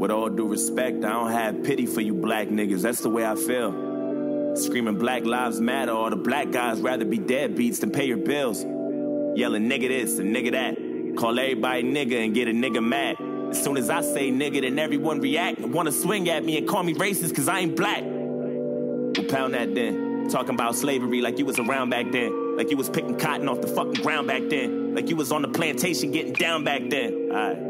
With all due respect, I don't have pity for you black niggas. That's the way I feel. Screaming Black Lives Matter, all the black guys rather be deadbeats than pay your bills. Yelling nigga this and nigga that. Call everybody nigga and get a nigga mad. As soon as I say nigga, then everyone react and wanna swing at me and call me racist cause I ain't black. Well, pound that then. Talking about slavery like you was around back then. Like you was picking cotton off the fucking ground back then. Like you was on the plantation getting down back then. Alright.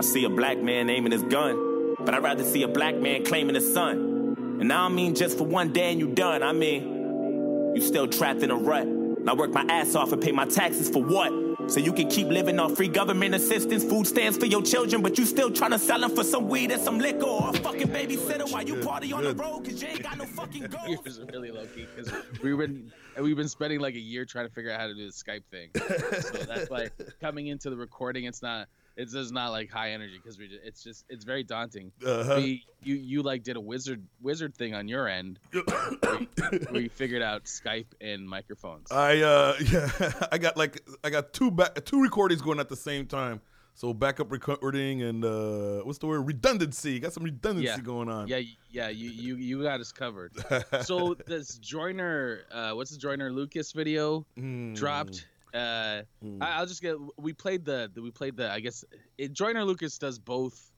Look. I see a black man aiming his gun, but I'd rather see a black man claiming his son. And I don't mean just for one day and you done. I mean, you still trapped in a rut. And I work my ass off and pay my taxes for what? So you can keep living on free government assistance, food stamps for your children, but you still trying to sell them for some weed and some liquor or a fucking babysitter while you party on the road because you ain't got no fucking It goals. was really low key because we've been we've been spending like a year trying to figure out how to do the Skype thing. So that's why coming into the recording, it's not it's just not like high energy because we just, it's just it's very daunting. Uh-huh. We you you like did a wizard wizard thing on your end we, you figured out Skype and microphones. I uh yeah, I got like I got two back two recordings going at the same time. So backup recording and uh what's the word redundancy. Got some redundancy Yeah. going on. Yeah, yeah, you you you got us covered. so this Joyner, uh, what's the Joyner Lucas video Mm. dropped? Uh, Mm. I, I'll just get. We played the. the- We played the. I guess it, Joyner Lucas does both,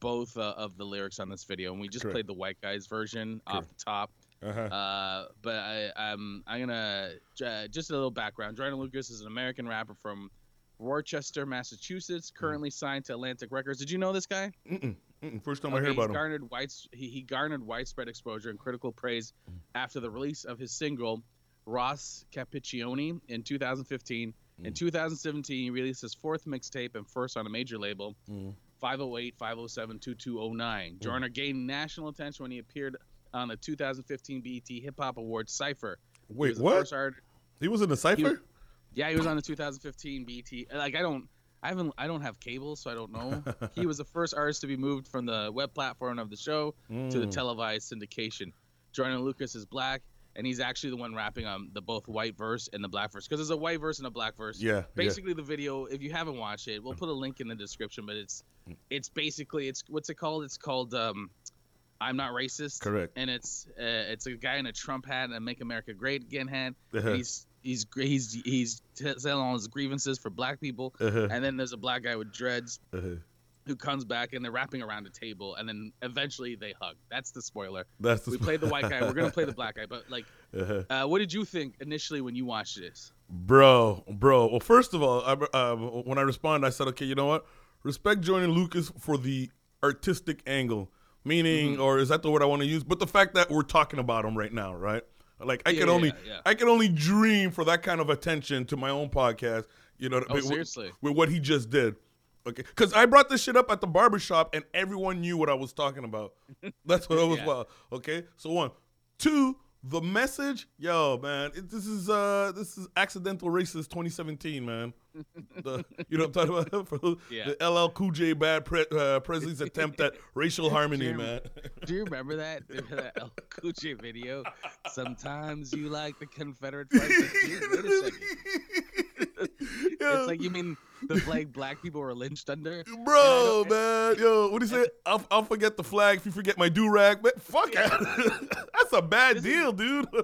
both uh, of the lyrics on this video, and we just Correct. played the white guys version off the top. Uh-huh. Uh, but I, I'm I'm gonna uh, just a little background. Joyner Lucas is an American rapper from Worcester, Massachusetts, Mm. currently signed to Atlantic Records. Did you know this guy? Mm-mm. Mm-mm. First time I Okay, hear he's about him. garnered wide, he, he garnered widespread exposure and critical praise Mm. after the release of his single Ross Capicchioni in 2015. Mm. In 2017, he released his fourth mixtape and first on a major label, Mm. 508 507 2209. Joyner gained national attention when he appeared on the 2015 BET Hip Hop Awards Cypher. He Wait, the what? first art- He was in the cipher? yeah, he was on the 2015 BET. Like I don't, I haven't, I don't have cable, so I don't know. he was the first artist to be moved from the web platform of the show to the Mm. televised syndication. Joyner Lucas is black, and he's actually the one rapping on the both white verse and the black verse because there's a white verse and a black verse. Yeah, yeah. Basically, the video, if you haven't watched it, we'll put a link in the description. But it's, it's basically it's what's it called? It's called um, I'm not racist. Correct. And it's uh, it's a guy in a Trump hat and a Make America Great Again hat. Uh-huh. He's he's he's he's telling all his grievances for black people. Uh-huh. And then there's a black guy with dreads Uh-huh. Who comes back and they're wrapping around a table and then eventually they hug. That's the spoiler. That's the we played the white guy. We're gonna play the black guy, but like, Uh-huh. uh, what did you think initially when you watched this? Bro, bro. Well, first of all, I, uh, when I responded, I said, okay, you know what? Respect Joyner Lucas for the artistic angle, meaning, Mm-hmm. or is that the word I want to use? But the fact that we're talking about him right now, right? Like I Yeah, can only, yeah, yeah. I can only dream for that kind of attention to my own podcast. You know, Oh, with, seriously? with what he just did. Okay, because I brought this shit up at the barbershop and everyone knew what I was talking about. That's what I was Yeah. about. Okay, so one, two, the message, yo, man, it, this is uh, this is accidental racist 2017, man. The, you know what I'm talking about? For the- Yeah. The LL Cool J Bad Pre- uh, Paisley's attempt at racial harmony, Jeremy, man. Do you remember that that El Cucci video? Sometimes you like the Confederate flag. Wait a second. It's like you mean the flag black people were lynched under? Bro, man, yo, what do you say? I'll, I'll forget the flag if you forget my do rag. But fuck, that's a bad deal, dude.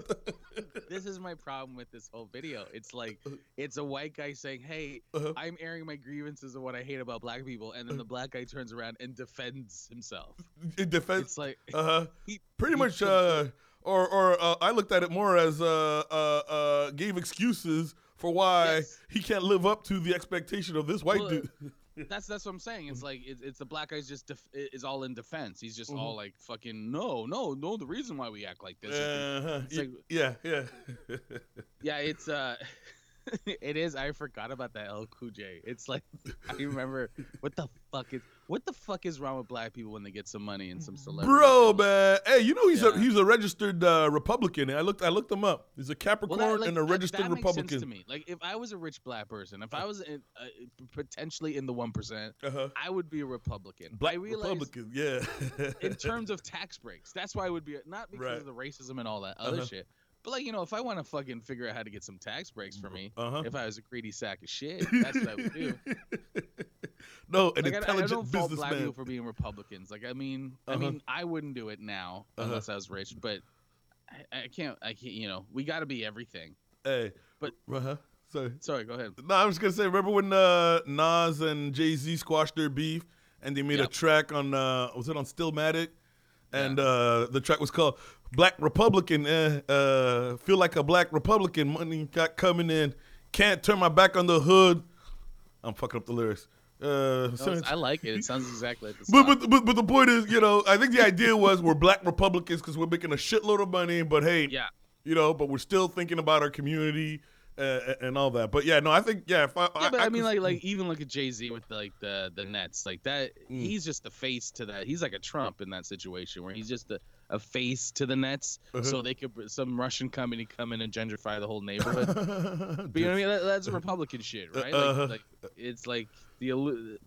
This is my problem with this whole video. It's like it's a white guy saying, "Hey, Uh-huh. I'm airing my grievances of what I hate about black people," and then the black guy turns around and defends himself. In defense, It's like uh huh. he Pretty he much, uh, or or uh, I looked at it more as uh, uh, uh, gave excuses for why Yes. he can't live up to the expectation of this white Well, dude. That's that's what I'm saying. It's like it's, it's the black guy's just def- is all in defense. He's just Mm-hmm. all like fucking no, no, no. The reason why we act like this. Uh-huh. Like- yeah, yeah. Yeah, it's uh, it is. I forgot about that LL Cool J. It's like I remember what the fuck is what the fuck is wrong with black people when they get some money and some celebrity. Bro, man, hey, you know he's a he's a registered uh, Republican. I looked I looked him up. He's a Capricorn Well, that, like, and a registered that makes Republican. sense to me. Like if I was a rich black person, if I was in, uh, potentially in the one percent, Uh-huh. I would be a Republican. Black I realize Republican, yeah. in terms of tax breaks, that's why I would be a- not because Right. of the racism and all that other Uh-huh. shit. But like you know, if I want to fucking figure out how to get some tax breaks for me, Uh-huh. if I was a greedy sack of shit, that's what I would do. no, an Like, I- I, intelligent don't fault black businessman. people for being Republicans. Like I mean, I Uh-huh. mean, I wouldn't do it now Uh-huh. unless I was rich, but I, I can't. I can't. You know, we got to be everything. Hey, But- uh-huh. sorry. Sorry, go ahead. No, I was gonna say, remember when uh, Nas and Jay Z squashed their beef, and they made a track on uh, was it on Stillmatic, and uh, the track was called "Black Republican." Uh, uh, feel like a black Republican. Money got coming in. Can't turn my back on the hood. I'm fucking up the lyrics. Uh, No, I like it. It sounds exactly like the but, song. but but but the point is, you know, I think the idea was we're black Republicans because we're making a shitload of money, but hey, yeah, you know, but we're still thinking about our community uh, and all that. But yeah, no, I think yeah, if I, yeah, but I, mean, could- like, like even look at Jay Z with like the the Nets, like that. Mm. He's just the face to that. He's like a Trump in that situation where he's just a, a face to the Nets, Uh-huh. so they could some Russian company come in and gentrify the whole neighborhood. But you know what I mean? That, that's Republican shit, right? Uh-huh. Like, like it's like the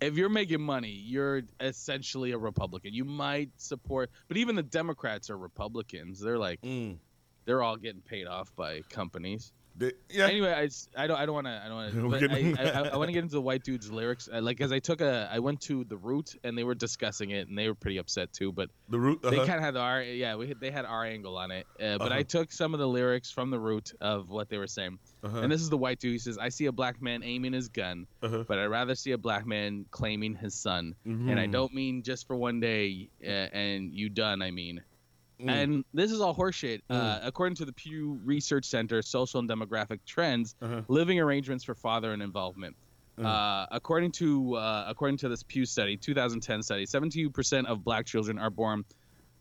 if you're making money, you're essentially a Republican. You might support, but even the Democrats are Republicans. They're like Mm. they're all getting paid off by companies. They- yeah, Anyway, I, I don't I don't want to I don't want to. I, I, I want to get into the white dude's lyrics. Uh, like as I took a I went to the root and they were discussing it and they were pretty upset too. But the root. they Uh-huh. kind of had our yeah we they had our angle on it. Uh, but Uh-huh. I took some of the lyrics from the root of what they were saying. uh-huh. And this is the white dude. He says, "I see a black man aiming his gun, uh-huh. but I'd rather see a black man claiming his son. And I Mhm. don't mean just for one day uh, and you done. I mean." Mm. And this is all horseshit. Uh, according to the Pew Research Center, social and demographic trends, Uh-huh. living arrangements for father and involvement. Mm. Uh, according to uh, according to this Pew study, 2010 study, 72% of black children are born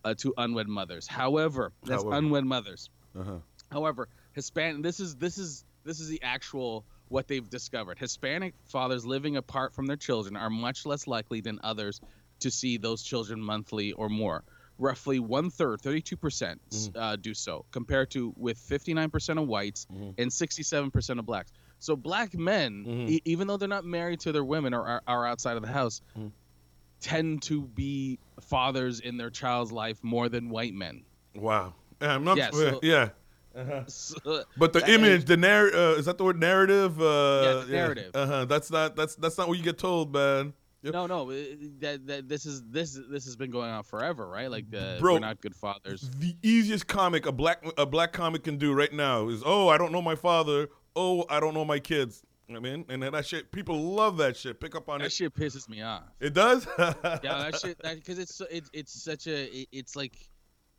uh, to unwed mothers. However, that's However. unwed mothers. Uh-huh. However, Hispanic. This is this is this is the actual what they've discovered. Hispanic fathers living apart from their children are much less likely than others to see those children monthly or more. Roughly one third, 32 percent, uh, do so, compared to with 59 percent of whites Mhm. and 67 percent of blacks. So black men, Mhm. e- even though they're not married to their women or are, are outside of the house, Mhm. tend to be fathers in their child's life more than white men. Wow. Yeah, I'm not, Yeah, so- yeah. Uh-huh. So, But the That- image, the narr, uh, is that the word narrative? Uh, Yeah, the narrative. Uh-huh. That's not that's that's not what you get told, man. Yep. No, no, that, that this is this this has been going on forever, right? Like the Bro. we're not good fathers. The easiest comic a black a black comic can do right now is, oh, I don't know my father. Oh, I don't know my kids. I mean, and that shit, people love that shit. Pick up on That it. That shit pisses me off. It does. Yeah, that shit. Because it's so- it, it's such a it, it's like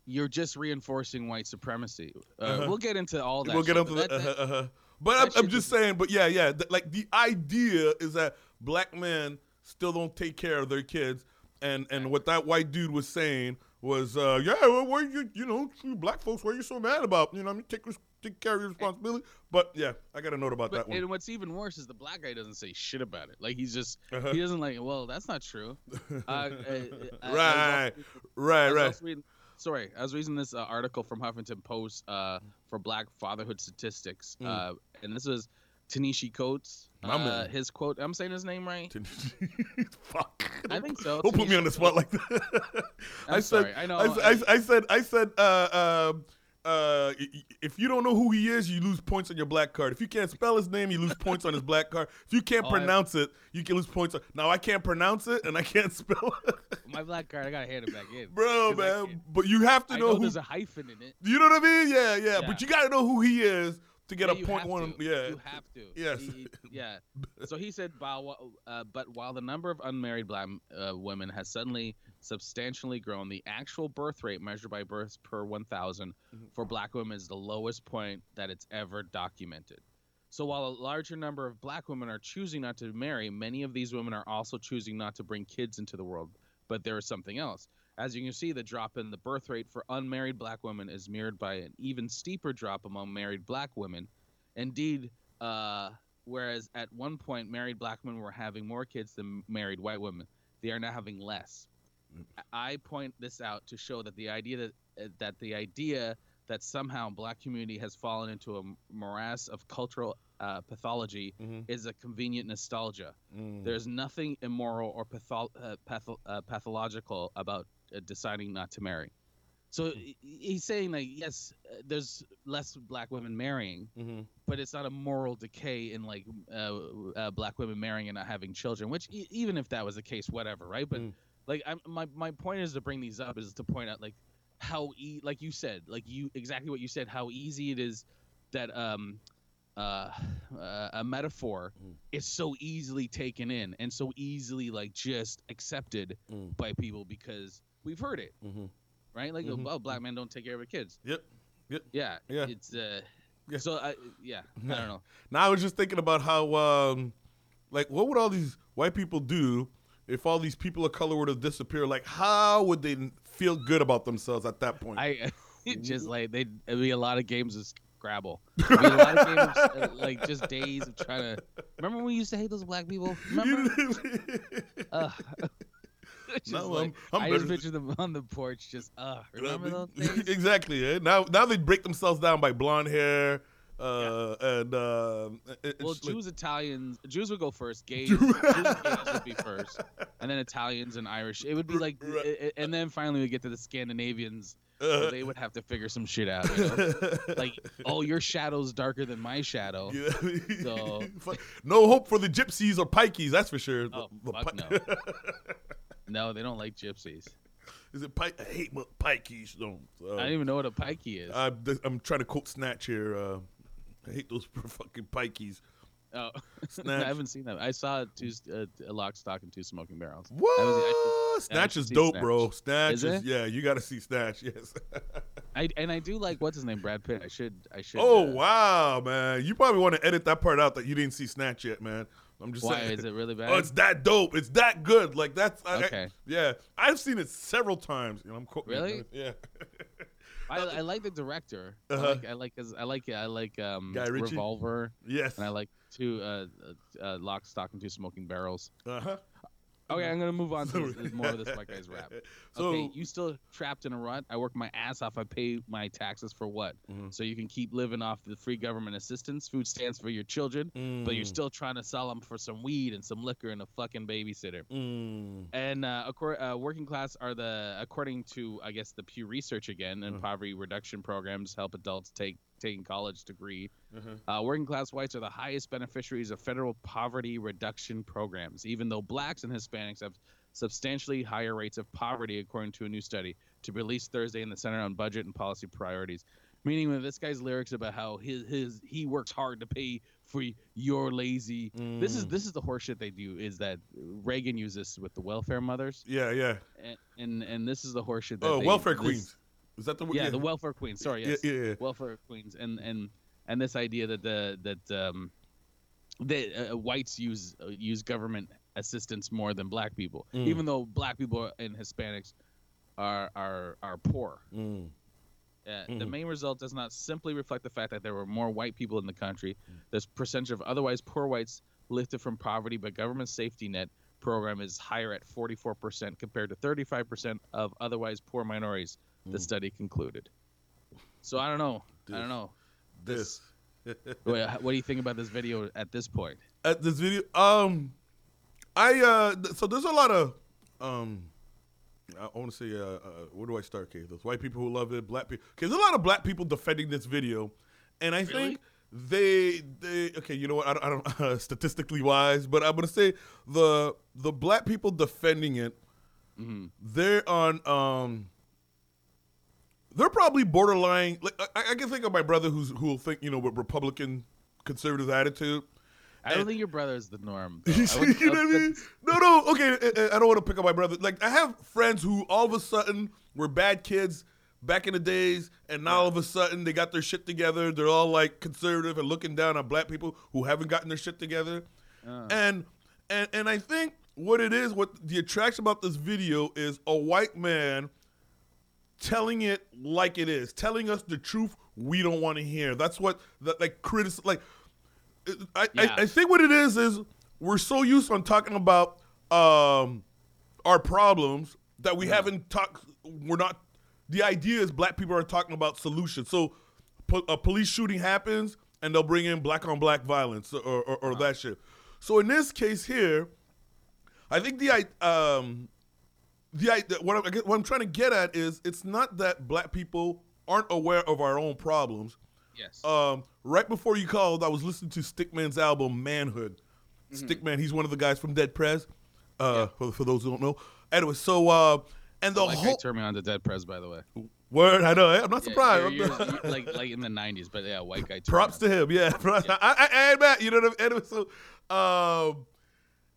you're just reinforcing white supremacy. Uh, Uh-huh. We'll get into all that. we'll get shit, into but the. that- Uh-huh, uh-huh. But I'm, I'm just just- saying. But yeah, yeah. th- like the idea is that black men still don't take care of their kids, and and what that white dude was saying was, uh, yeah, well, why you you know you black folks, what are you so mad about? You know, I mean, take take care of your responsibility. But yeah, I got a note about But, that one. and what's even worse is the black guy doesn't say shit about it. Like he's just Uh-huh. he doesn't like. Well, that's not true. Uh, I was right, right, I right. also reading- sorry, I was reading this uh, article from Huffington Post uh, for Black fatherhood statistics, Mm. uh, and this was Ta-Nehisi Coates. My Uh, man. his quote. I'm saying his name right. Fuck. I think so. Don't put me on the spot like that. I'm I said, sorry, I know, I, I I said, I said, uh, um, uh, if you don't know who he is, you lose points on your black card. If you can't spell his name, you lose points on his black card. If you can't Oh, I- pronounce it, you can lose points. On, now I can't pronounce it and I can't spell it, My black card. I gotta hand it back in. bro, man. But you have to I know, know who. there's a hyphen in it. you know what I mean? Yeah, yeah, Yeah. But you got to know who he is to get Yeah, a point one. to. Yeah. you have to. Yes. He- yeah. So he said, uh, but while the number of unmarried black uh, women has suddenly substantially grown, the actual birth rate measured by births per 1,000 Mm-hmm. for black women is the lowest point that it's ever documented. So while a larger number of black women are choosing not to marry, many of these women are also choosing not to bring kids into the world. But there is something else. As you can see, the drop in the birth rate for unmarried black women is mirrored by an even steeper drop among married black women. Indeed, uh, whereas at one point married black women were having more kids than married white women, they are now having less. I point this out to show that the idea that uh, that the idea that somehow black community has fallen into a morass of cultural uh, pathology Mhm. is a convenient nostalgia. Mm. There's nothing immoral or patho- uh, patho- uh, pathological about deciding not to marry. So he's saying like yes, uh, there's less black women marrying, Mm-hmm. but it's not a moral decay in like uh, uh, black women marrying and not having children. Which e- even if that was the case, whatever, right? But Mm. like I'm, my my point is to bring these up is to point out like how e- like you said like you exactly what you said how easy it is that um uh, uh a metaphor Mm. is so easily taken in and so easily like just accepted Mm. by people because we've heard it Mm-hmm. right like Mhm. oh black men don't take care of their kids Yep. Yep. yeah Yeah. it's uh Yeah. so I, yeah i don't know Now I was just thinking about how, um, like, what would all these white people do if all these people of color were to disappear? Like, how would they feel good about themselves at that point? I just like they would be a lot of games of Scrabble. A lot of games uh, like just days of trying to. Remember when we used to hate those black people? Remember? uh, No, like, I'm- I'm I just better- picture them on the porch, just uh. Remember those days? exactly. eh? Now, now they break themselves down by blonde hair, uh, and uh, it- Well, it's like- Jews, Italians, Jews would go first. Gays, Jews gays would be first, and then Italians and Irish. It would be like, Right. and then finally we get to the Scandinavians. uh, they would have to figure some shit out. You know? like, oh, your shadow's darker than my shadow. Yeah. So- no hope for the gypsies or pikeys, that's for sure. Oh, The fuck pi- No, they don't like gypsies. Is it pike? I hate mo- pikeys. No, uh, I don't even know what a pikey is. I'm, I'm trying to quote Snatch here. Uh, I hate those fucking pikeys. oh, Snatch. I haven't seen that. I saw two, uh, a lock, stock, and two smoking barrels. What? I Snatch should is dope, Snatch. bro. Snatch Is is, yeah. You got to see Snatch. Yes. I and I do like what's his name, Brad Pitt. I should, I should. oh uh, wow, man. You probably want to edit that part out that you didn't see Snatch yet, man. I'm just Why saying. is it really bad? Oh, it's that dope. It's that good. Like that's I- I- Okay. yeah, I've seen it several times. You know, I'm quoting. Really? Yeah. I, I like the director. Uh-huh. I like, I like, his, I like, I like um, Guy Ritchie? Revolver, yes. and I like two uh, uh, uh, lock, stock, and two smoking barrels. Uh huh. Okay, I'm gonna move on to this- more of this white guy's rap. So okay, you still trapped in a rut. I work my ass off. I pay my taxes for what? Mhm. So you can keep living off the free government assistance, food stamps for your children, but you're Mm, still trying to sell them for some weed and some liquor and a fucking babysitter. mm, And uh, accor- uh, working class are the, according to I guess the Pew Research again, and Mhm. poverty reduction programs help adults take taking college degree. uh-huh. Uh, working class whites are the highest beneficiaries of federal poverty reduction programs, even though blacks and Hispanics have substantially higher rates of poverty, according to a new study to be released Thursday in the Center on Budget and Policy Priorities. Meaning, when this guy's lyrics about how his his he works hard to pay for your lazy. This is Mm. this is the horseshit they do. Is that Reagan uses with the welfare mothers, Yeah, yeah. and and, and this is the horseshit. That Oh, they- welfare this- queens. Is that the word? Yeah, the welfare queens. Sorry, yes Yeah, yeah, yeah. welfare queens and and and this idea that the that um that uh, whites use uh, use government assistance more than black people Mm. even though black people and hispanics are are are poor Mm, uh, the Mhm. main result does not simply reflect the fact that there were more white people in the country Mm. this percentage of otherwise poor whites lifted from poverty by government safety net program is higher at 44% compared to 35% of otherwise poor minorities the Mm. study concluded so i don't know i don't know this. Wait, what do you think about this video at this point? At this video, um, I uh, th- so there's a lot of um, I want to say uh, uh, where do I start? Okay, there's white people who love it, black people. Okay, there's a lot of black people defending this video, and I think they they okay. You know what? I don't, I don't uh, statistically wise, but I'm gonna say the the black people defending it hmm they're on um they're probably borderline like I, I can think of my brother who's who will think you know with republican conservative attitude I don't And- think your brother is the norm. you though. I would- know what I mean? No, no, okay. I- I don't want to pick on my brother. Like, I have friends who all of a sudden were bad kids back in the days, and now all of a sudden they got their shit together. They're all like conservative and looking down on black people who haven't gotten their shit together. Uh. And and and I think what it is, what the attraction about this video is a white man telling it like it is, telling us the truth we don't want to hear. That's what that like critic like. I, Yeah. I I think what it is is we're so used on talking about um our problems that we haven't talked. We're not. The idea is black people are talking about solutions. So po- a police shooting happens and they'll bring in black on black violence or, or, or that shit. So in this case here, I think the i- um, the what I'm, what I'm trying to get at is it's not that black people aren't aware of our own problems. Yes. Um, right before you called, I was listening to Stickman's album Manhood. Stickman, he's one of the guys from Dead Prez. Uh, for, for those who don't know. Anyway, so uh, and the like I whole turned me on to Dead Prez, by the way. word, I know, I'm not Yeah, surprised. you're- you're- you're like like in the '90s, but yeah, white guy. Props to him, yeah. Props- I, I, I you know what I mean? Anyway, so, um,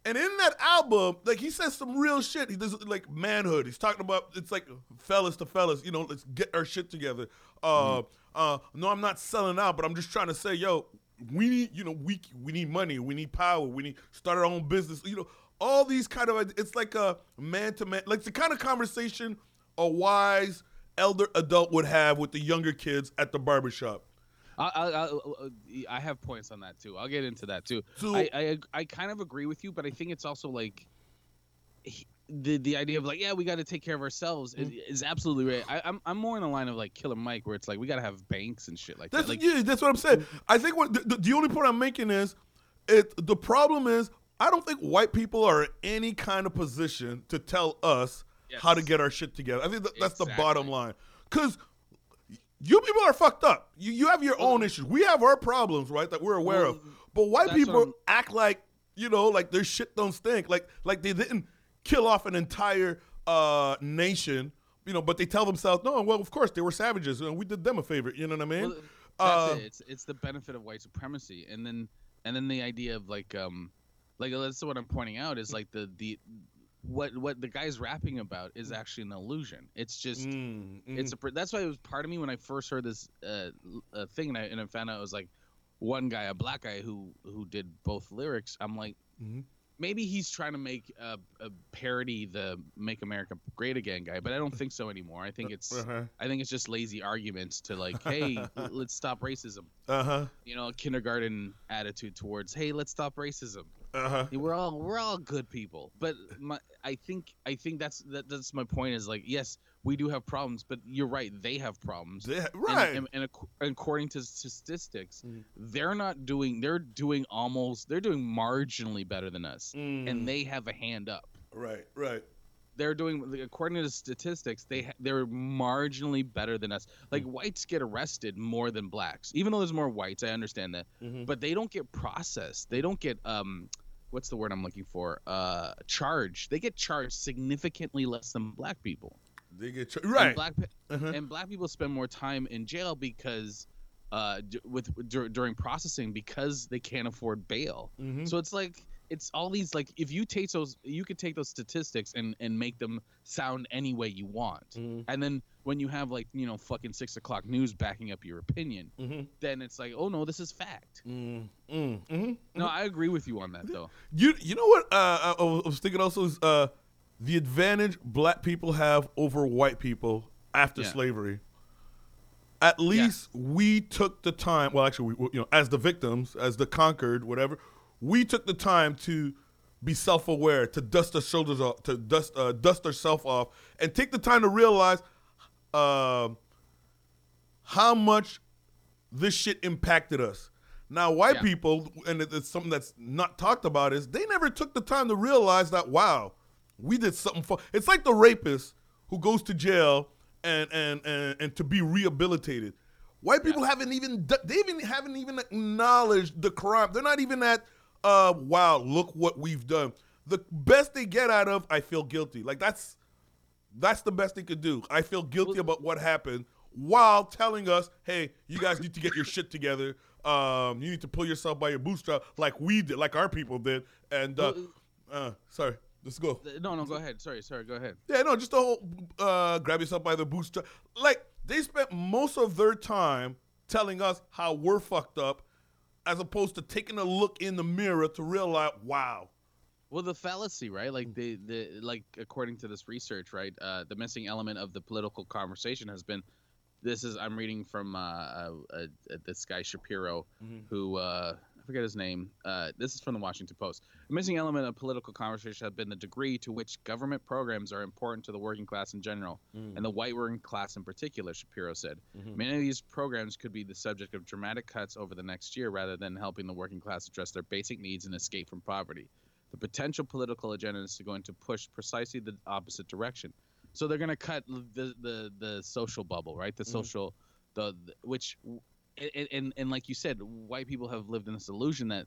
and in that album, like he says some real shit. He does like manhood. He's talking about it's like fellas to fellas. You know, let's get our shit together. Uh, uh, no, I'm not selling out, but I'm just trying to say, yo, we need, you know, we we need money. We need power. We need start our own business. You know, all these kind of. It's like a man to man, like the kind of conversation a wise elder adult would have with the younger kids at the barbershop. I, I, I, uh, uh, I have points on that too. I'll get into that too. So- I, I I kind of agree with you, but I think it's also like he- the the idea of like yeah we got to take care of ourselves is, mm. is absolutely right. I, I'm I'm more in the line of like Killer Mike where it's like we got to have banks and shit like That's that. Like yeah, that's what I'm saying. I think what the, the, only point I'm making is it the problem is I don't think white people are in any kind of position to tell us how to get our shit together. I think that, that's the bottom line. Cuz you people are fucked up. You you have your own issues. We have our problems, right, that we're aware of. But white people I'm- act like, you know, like their shit don't stink. Like like they didn't kill off an entire uh nation, you know, but they tell themselves, "No, well, of course they were savages and we did them a favor." You know what I mean? Well, that's Uh, it. It's it's the benefit of white supremacy, and then and then the idea of like um like that's what I'm pointing out is like the the what what the guy's rapping about is actually an illusion. It's just Mm, mm. it's a that's why it was part of me when I first heard this uh, uh, thing and I and I found out it was like one guy, a black guy who who did both lyrics. I'm like. Mhm. Maybe he's trying to make a, a parody the "Make America Great Again" guy, but I don't think so anymore. I think it's uh-huh. I think it's just lazy arguments to like, hey, let's stop racism. Uh-huh. You know, a kindergarten attitude towards, hey, let's stop racism. Uh-huh. We're all we're all good people. But my, I think I think that's that, that's my point is like, yes, we do have problems, but you're right, they have problems. Yeah, And- right. And, and, ac- according to statistics, Mhm. they're not doing. They're doing almost. They're doing marginally better than us, Mm. and they have a hand up right, right. they're doing according to the statistics they they're marginally better than us like Mm. whites get arrested more than blacks even though there's more whites i understand that Mhm. but they don't get processed they don't get um what's the word i'm looking for uh charged they get charged significantly less than black people They get ch- and right. black Uh-huh. and black people spend more time in jail because uh d- with dur- during processing because they can't afford bail Mhm. so it's like it's all these like if you take those you could take those statistics and and make them sound any way you want. Mhm. And then when you have like, you know, fucking six o'clock news backing up your opinion, Mhm. then it's like, oh no, this is fact. Mm, mm, mhm. No, I agree with you on that though. You you know what uh, I, I was thinking also is uh, the advantage black people have over white people after Yeah. slavery. At least we took the time. Well, actually, we, you know, as the victims, as the conquered, whatever, we took the time to be self-aware, to dust our shoulders off, to dust uh, dust ourselves off, and take the time to realize um how much this shit impacted us. Now, white Yeah. people, and it's something that's not talked about, is they never took the time to realize that wow, we did something for. It's like the rapist who goes to jail and and and, and to be rehabilitated. White people haven't even they even haven't even acknowledged the crime. They're not even at uh wow, look what we've done. The best they get out of I feel guilty. Like that's that's the best they could do. I feel guilty about what happened while telling us, hey, you guys need to get your shit together. Um, you need to pull yourself by your bootstrap like we did, like our people did. And uh, uh sorry, let's go. No, no, go ahead. Sorry, sorry, go ahead. Yeah, no, just the whole uh, grab yourself by the bootstrap. Like they spent most of their time telling us how we're fucked up, as opposed to taking a look in the mirror to realize, wow. Well, the fallacy, right? Like the the like according to this research, right? Uh, the missing element of the political conversation has been. This is I'm reading from uh, uh, uh, this guy Shapiro, who uh, I forget his name. Uh, this is from the Washington Post. The missing element of political conversation has been the degree to which government programs are important to the working class in general, and the white working class in particular. Shapiro said, many of these programs could be the subject of dramatic cuts over the next year, rather than helping the working class address their basic needs and escape from poverty. the potential political agenda is going to push precisely the opposite direction. So they're going to cut the, the the social bubble, right? The Mhm. social, the, the which, and, and and like you said, white people have lived in this illusion that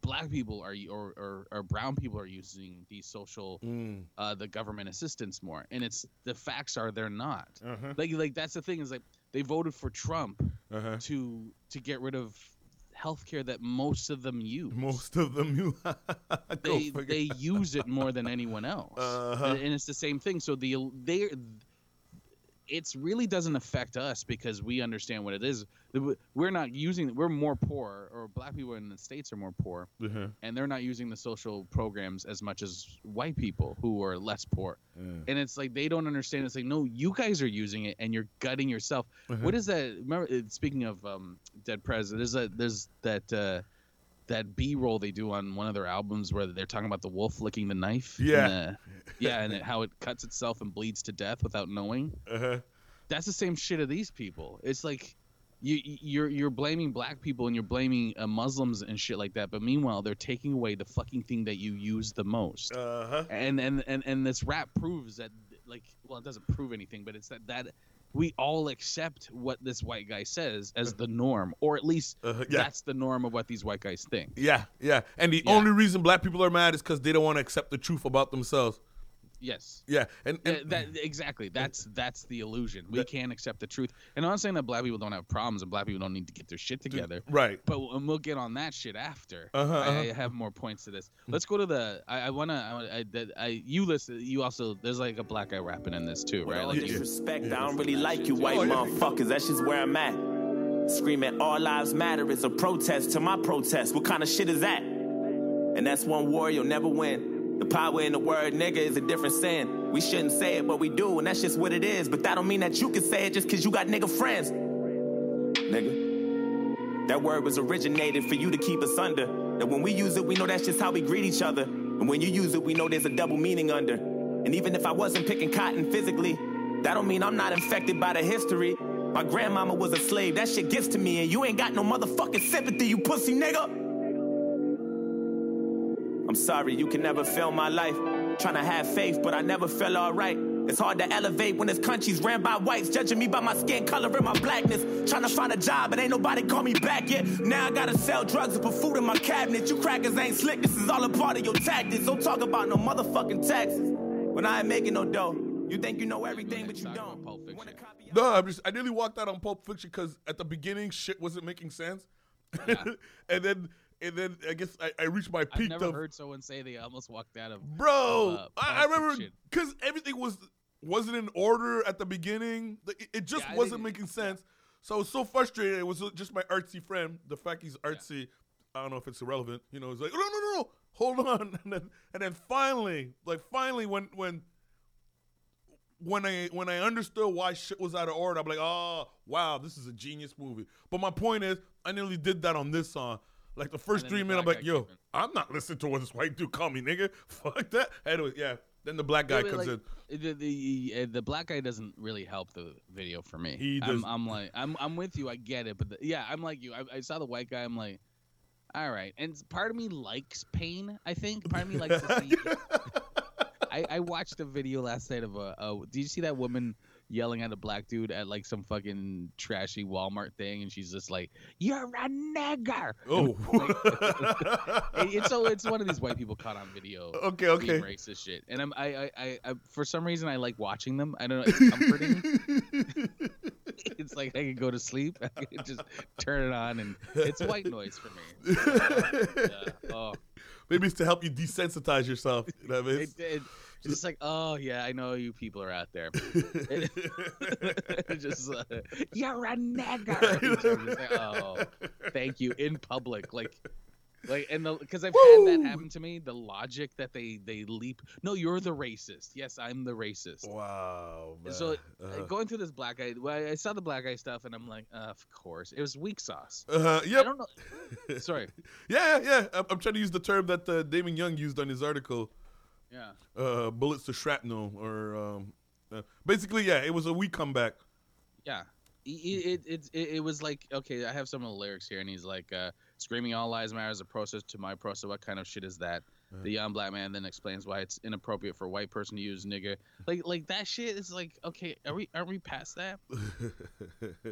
black people are or or, or brown people are using these social Mm. uh, the government assistance more, and it's the facts are they're not. Uh-huh. Like like that's the thing is like they voted for Trump Uh-huh. to to get rid of healthcare that most of them use. Most of them Go they they use it more than anyone else, Uh-huh. and, and it's the same thing. So the they it's really doesn't affect us because we understand what it is. We're not using. We're more poor, or black people in the states are more poor, Uh-huh. and they're not using the social programs as much as white people who are less poor. And it's like they don't understand. It's like no, you guys are using it, and you're gutting yourself. Uh-huh. What is that? Remember, uh, speaking of um, dead president, there's a there's that uh, that B roll they do on one of their albums where they're talking about the wolf licking the knife. and, Yeah. uh, yeah, and it, how it cuts itself and bleeds to death without knowing. Uh-huh. That's the same shit of these people. It's like you you're you're blaming black people and you're blaming uh, Muslims and shit like that, but meanwhile they're taking away the fucking thing that you use the most. Uh-huh. and and and and this rap proves that like well it doesn't prove anything but it's that that we all accept what this white guy says as the norm or at least Uh-huh. Yeah. that's the norm of what these white guys think Yeah, yeah. And the Yeah. only reason black people are mad is because they don't want to accept the truth about themselves. Yes Yeah. And, and that exactly that's that's the illusion we can't accept the truth and i'm not saying that black people don't have problems and black people don't need to get their shit together right. but and we'll get on that shit after. Uh-huh, I, uh-huh. I have more points to this. Let's go to the. I, I wanna. I, I, I you listen. You also. There's like a black guy rapping in this too, right? all Like due you- respect, I don't really like you white Oh, yeah. motherfuckers. That's just where I'm at. Screaming all lives matter is a protest to my protest. What kind of shit is that? And that's one war you'll never win. The power in the word nigga is a different sin. We shouldn't say it, but we do, and that's just what it is. But that don't mean that you can say it just cause you got nigga friends. Nigga. That word was originated for you to keep us under. That when we use it, we know that's just how we greet each other. And when you use it, we know there's a double meaning under. And even if I wasn't picking cotton physically, that don't mean I'm not infected by the history. My grandmama was a slave. That shit gets to me, and you ain't got no motherfucking sympathy, you pussy nigga. I'm sorry, you can never fill my life. Trying to have faith, but I never feel alright. It's hard to elevate when this country's ran by whites, judging me by my skin color and my blackness. Trying to find a job, but ain't nobody call me back yet. Now I gotta sell drugs and put food in my cabinet. You crackers ain't slick, this is all a part of your tactics. Don't talk about no motherfucking taxes. When I ain't making no dough, you think you know everything, but you don't. Pulp Fiction. No, I'm just I nearly walked out on Pulp Fiction because at the beginning shit wasn't making sense. and then and then I guess I, I reached my peak. I've never of heard someone say they almost walked out of. bro. uh, I, I remember because everything was wasn't in order at the beginning. Like, It, it just Yeah, wasn't making sense. So I was so frustrated. It was just my artsy friend. The fact he's artsy, I don't know if it's irrelevant. You know, he's like, no, no, no, no, hold on. And then and then finally, like finally, when when when I when I understood why shit was out of order, I'm like, oh wow, this is a genius movie. But my point is, I nearly did that on this song. Like the first three the minutes, I'm like, yo. I'm not listening to what this white dude call me, nigga. Fuck that. Anyway, yeah. Then the black guy Yeah, comes like, in. The, the, uh, the black guy doesn't really help the video for me. He I'm, I'm like, I'm, I'm with you. I get it, but the, yeah, I'm like you. I, I saw the white guy. I'm like, all right. And part of me likes pain. I think part of me likes to see. I, I watched a video last night of a, a. Did you see that woman yelling at a black dude at like some fucking trashy Walmart thing, and she's just like, "You're a nigger." Oh. It- it's so it's one of these white people caught on video. okay, okay. racist shit, and I'm I, I I I for some reason I like watching them. I don't know, it's comforting. it's like I can go to sleep. I can just turn it on, and it's white noise for me. Yeah. Oh, Maybe it's to help you desensitize yourself. You know what I mean? it, it, it's just like, oh yeah, I know you people are out there. Just uh, you're a nigger. Just like, oh, thank you in public, like. Like and the because I've had that happen to me. The logic that they they leap. No, you're the racist. Yes, I'm the racist. wow. Man. So uh, uh, going through this black guy, well, I saw the black guy stuff, and I'm like, uh, of course, it was weak sauce. uh, I don't know. Sorry. Yeah, yeah. I'm, I'm trying to use the term that uh, Damon Young used on his article. Yeah. Uh, bullets to shrapnel, or um, uh, basically, yeah, it was a weak comeback. Yeah. It, it, it, it, was like, okay, I have some of the lyrics here, and he's like, uh, screaming all lives matter is a process to my process. What kind of shit is that? The young black man then explains why it's inappropriate for a white person to use nigger. Like like that shit is like okay, are we aren't we past that?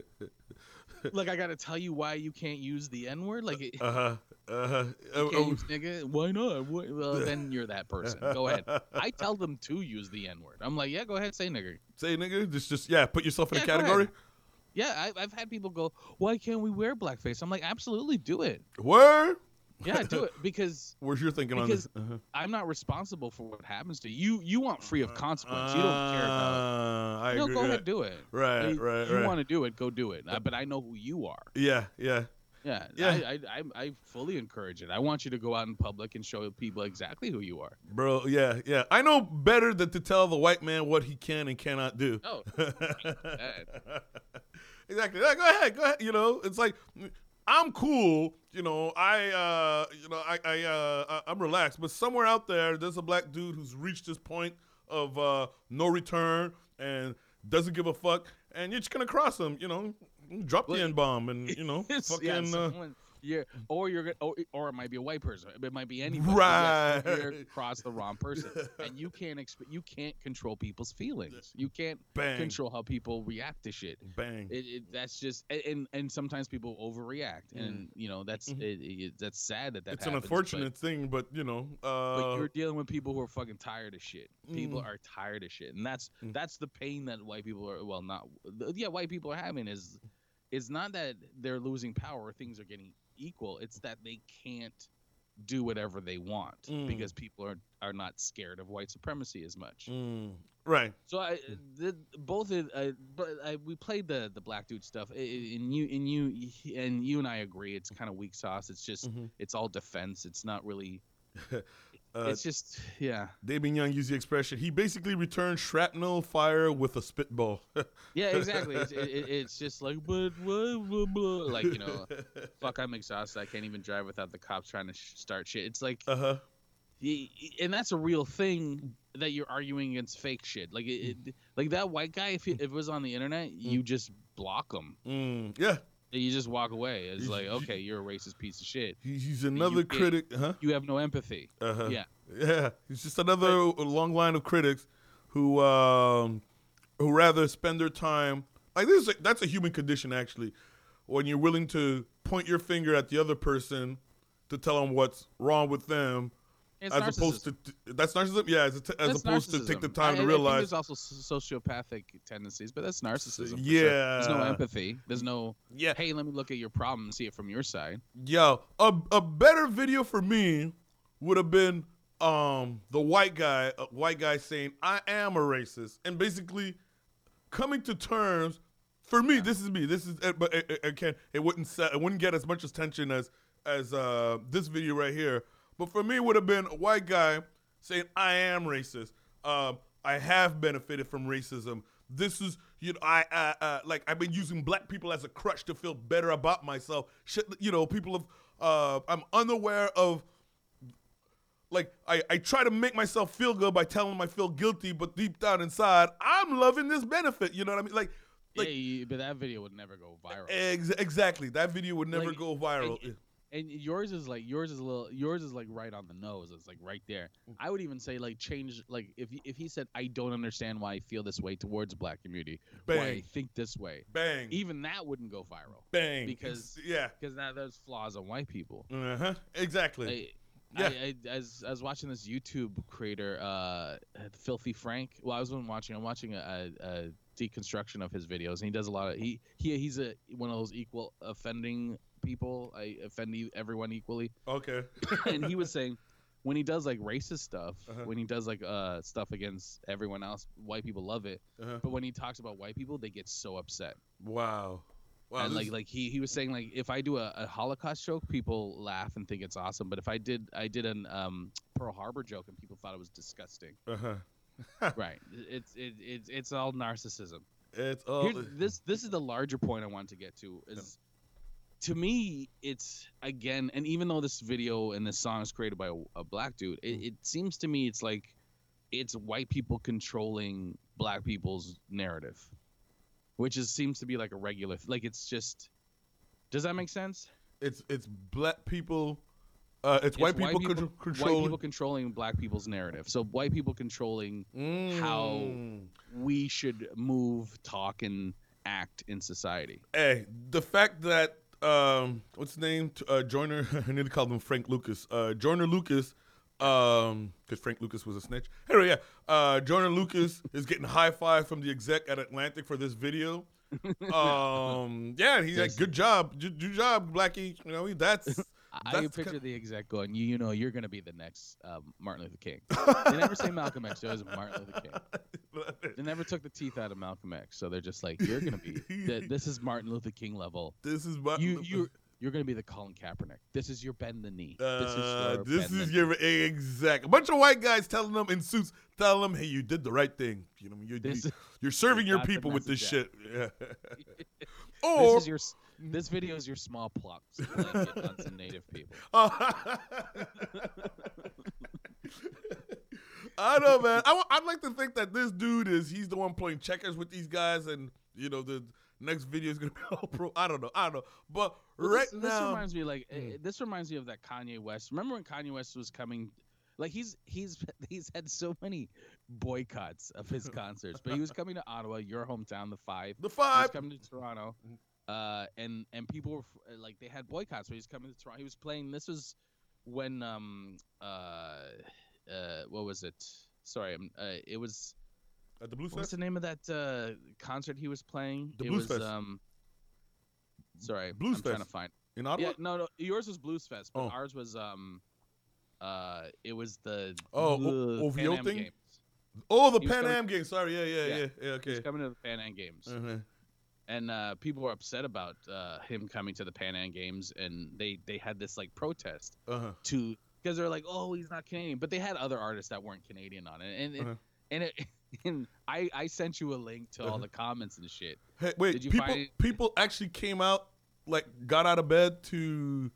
like I gotta tell you why you can't use the n word. Like it, uh huh. Uh can't use nigga. Why not? Why- Well, then you're that person. Go ahead. I tell them to use the n word. I'm like, yeah, go ahead, say nigger. Say nigga, just just yeah, put yourself in Yeah, a category. Yeah, I, I've had people go, why can't we wear blackface? I'm like, absolutely do it. Where? Yeah, do it because Where's your thinking on this? Uh-huh. I'm not responsible for what happens to you. You you want free of consequence. You don't care about. It. I No, agree. go ahead, do it. Right, You- right, You right. want to do it, go do it. Uh, but I know who you are. Yeah, yeah. Yeah, Yeah. I, I, I, I fully encourage it. I want you to go out in public and show people exactly who you are. Bro, yeah, yeah. I know better than to tell the white man what he can and cannot do. Oh, exactly. Yeah, go ahead, go ahead. You know, it's like I'm cool. You know, I, uh, you know, I, I, uh, I'm relaxed. But somewhere out there, there's a black dude who's reached this point of uh, no return and doesn't give a fuck, and you're just gonna cross him. You know, drop the n bomb, and you know, fucking. yeah, uh, someone, yeah, or you're gonna, or, or it might be a white person. It might be anybody. Right. Yes, you're across the wrong person, and you can't exp- you can't control people's feelings. You can't Bang. control how people react to shit. bang. It, it, that's just and and sometimes people overreact, and you know that's Mhm. it, that's sad that that it's an happens, but- unfortunate thing, but you know, uh, But you're dealing with people who are fucking tired of shit. People Mm. are tired of shit, and that's Mm. that's the pain that white people are. Well, not yeah, white people are having is it's not that they're losing power things are getting equal. It's that they can't do whatever they want Mm. because people are are not scared of white supremacy as much. Mm, right. So I the, both but I, we played the the black dude stuff, I- I- and you and you and you and I agree. It's kind of weak sauce. It's just Mhm. it's all defense. It's not really. Uh, it's just yeah. Damon Young used the expression. He basically returned shrapnel fire with a spitball. Yeah, exactly. It's, it, it- it's just like, but blah, blah, blah. like you know, fuck, I'm exhausted. I can't even drive without the cops trying to sh- start shit. It's like, Uh huh. and that's a real thing that you're arguing against fake shit. Like it, it like that white guy. If, he, if it was on the internet, you just block him. Mm, yeah. You just walk away. It's like, okay, you're a racist piece of shit. He's, another critic. Huh. You have no empathy. Uh huh. Yeah. Yeah. He's just another long line of critics who um who rather spend their time like this. Is a, that's a human condition actually. When you're willing to point your finger at the other person to tell them what's wrong with them, It's as opposed to that's narcissism. Yeah, as, a- as opposed to take the time I- to realize. there's also sociopathic tendencies, but that's narcissism. for sure. Yeah. There's no empathy. There's no, Yeah. hey, let me look at your problem and see it from your side. Yo, a a better video for me would have been um the white guy, a white guy saying I am a racist, and basically coming to terms. For me, this is me. This is, uh, but it, it, it it wouldn't set, it wouldn't get as much attention as as uh this video right here. But for me, it would have been a white guy saying I am racist. Um, I have benefited from racism. This is you know I uh, uh, like I've been using black people as a crutch to feel better about myself. Shit, you know, people have uh, I'm unaware of like I, I try to make myself feel good by telling them I feel guilty, but deep down inside, I'm loving this benefit. You know what I mean? Like, like yeah, but that video would never go viral. ex- exactly. That video would never Like, go viral. And yours is like yours is a little yours is like right on the nose. It's like right there. Mm. I would even say like change like if he- if he said I don't understand why I feel this way towards black community, why I think this way. bang, Even that wouldn't go viral bang. because- yeah, because now there's flaws on white people. uh huh, exactly. I, Yeah. I, I, as I was watching this YouTube creator, uh, Filthy Frank. Well, I was watching. I'm watching a, a, a deconstruction of his videos, and he does a lot of he he he's a one of those equal offending people. I offend everyone equally, okay, and he was saying when he does like racist stuff, Uh-huh. when he does like uh stuff against everyone else, white people love it. uh-huh. But when he talks about white people, they get so upset. wow, wow. and like like he, he was saying like if I do a, a Holocaust joke, people laugh and think it's awesome. But if I did I did an um, Pearl Harbor joke and people thought it was disgusting. uh-huh. right. It's it, it's it's all narcissism. It's all this this is the larger point I wanted to get to is to me it's again and even though this video and this song is created by a, a black dude, it, it seems to me it's like it's white people controlling black people's narrative, which is seems to be like a regular like it's just. Does that make sense? it's it's black people Uh, it's, It's white people, people, contr- white controlling. people controlling black people's narrative. So white people controlling how- Mm. we should move, talk, and act in society. Hey, the fact that um, what's his name? T- Uh, Joyner. I need to call him Frank Lucas. Uh, Joyner Lucas, um, because Frank Lucas was a snitch. Anyway, yeah. Uh, Joyner Lucas is getting high five from the exec at Atlantic for this video. Um, yeah, he's like, good job, good, good job, Blackie. You know, that's. I, I That's can picture the exec going, "You, you know, you're going to be the next um, Martin Luther King." they never say Malcolm X; it was Martin Luther King. They never took the teeth out of Malcolm X, so they're just like, "You're going to be. th- this is Martin Luther King level. this is my. You, you, you're going to be the Colin Kaepernick. This is your bend the knee. this is Uh, your this is your exact. A bunch of white guys telling them in suits, telling them, "Hey, you did the right thing. You know, you, This you, is- you're serving your people with this shit." Yeah. This or is your. This video is your small pox blanket on some native people. I know, man. I, would like to think that this dude is he's the one playing checkers with these guys, and you know the next video is gonna be all pro. I don't know. I don't know. But Well, right this, this now, reminds me like uh, Mm. this reminds me of that Kanye West. Remember when Kanye West was coming? Like he's he's he's had so many boycotts of his concerts, but he was coming to Ottawa, your hometown, the Five. the He was five. coming to Toronto, uh, and and people were uh, like they had boycotts. So he's coming to Toronto. He was playing. This was when um uh uh what was it? Sorry, uh, it was At the Blues what's Fest. the name of that uh concert he was playing? The it Blues was Fest. um. Sorry, Blues I'm trying to find. in Ottawa. Yeah, no, no. Yours was Blues Fest, but Oh. ours was um, uh, it was the Oh, O- Pan Am thing? Games. Oh, the He was Pan coming- Am game. Sorry. Yeah, yeah, yeah. Yeah. yeah okay. He's coming to the Pan Am Games, Uh-huh. and uh, people were upset about uh, him coming to the Pan Am Games, and they they had this like protest Uh-huh. to because they're like, oh, he's not Canadian, but they had other artists that weren't Canadian on it, and it, Uh-huh. and it. And I, I sent you a link to all the comments and shit. Hey, wait. Did you people people actually came out like got out of bed to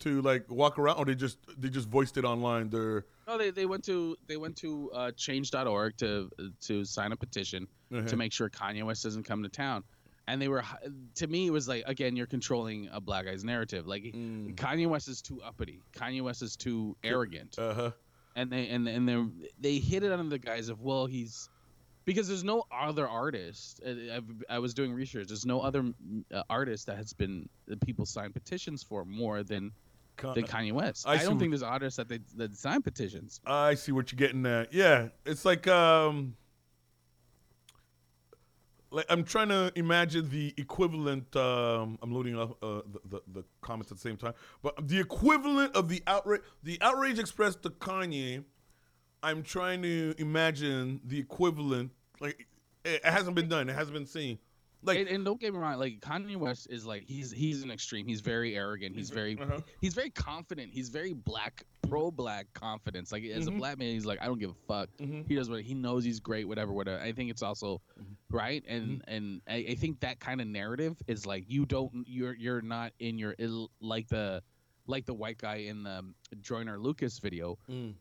to like walk around, or they just they just voiced it online. They're No, they, they went to they went to uh, change.org to to sign a petition uh-huh. to make sure Kanye West doesn't come to town. And they were to me it was like again you're controlling a black guy's narrative. Like Mm. Kanye West is too uppity. Kanye West is too arrogant. Uh-huh. And they and and they they hit it under the guise of well he's because there's no other artist. uh, I've, I was doing research. There's no other uh, artist that has been that people sign petitions for more than Con- than Kanye West. I I, don't think there's artists that they that sign petitions. I see what you're getting at. Yeah, it's like um, like I'm trying to imagine the equivalent. Um, I'm loading up uh, the, the the comments at the same time, but the equivalent of the outrage, the outrage expressed to Kanye. I'm trying to imagine the equivalent. Like it, hasn't been done. It hasn't been seen. Like and, and don't get me wrong, like Kanye West is like he's he's an extreme. He's very arrogant. He's very uh-huh. he's very confident. He's very black, pro black confidence. Like as Mhm. a black man, he's like I don't give a fuck. Mhm. He does what he knows. He's great. Whatever, whatever. I think it's also Mm-hmm. right, and and I, I think that kind of narrative is like you don't you're you're not in your like the like the white guy in the Joyner Lucas video. Mm.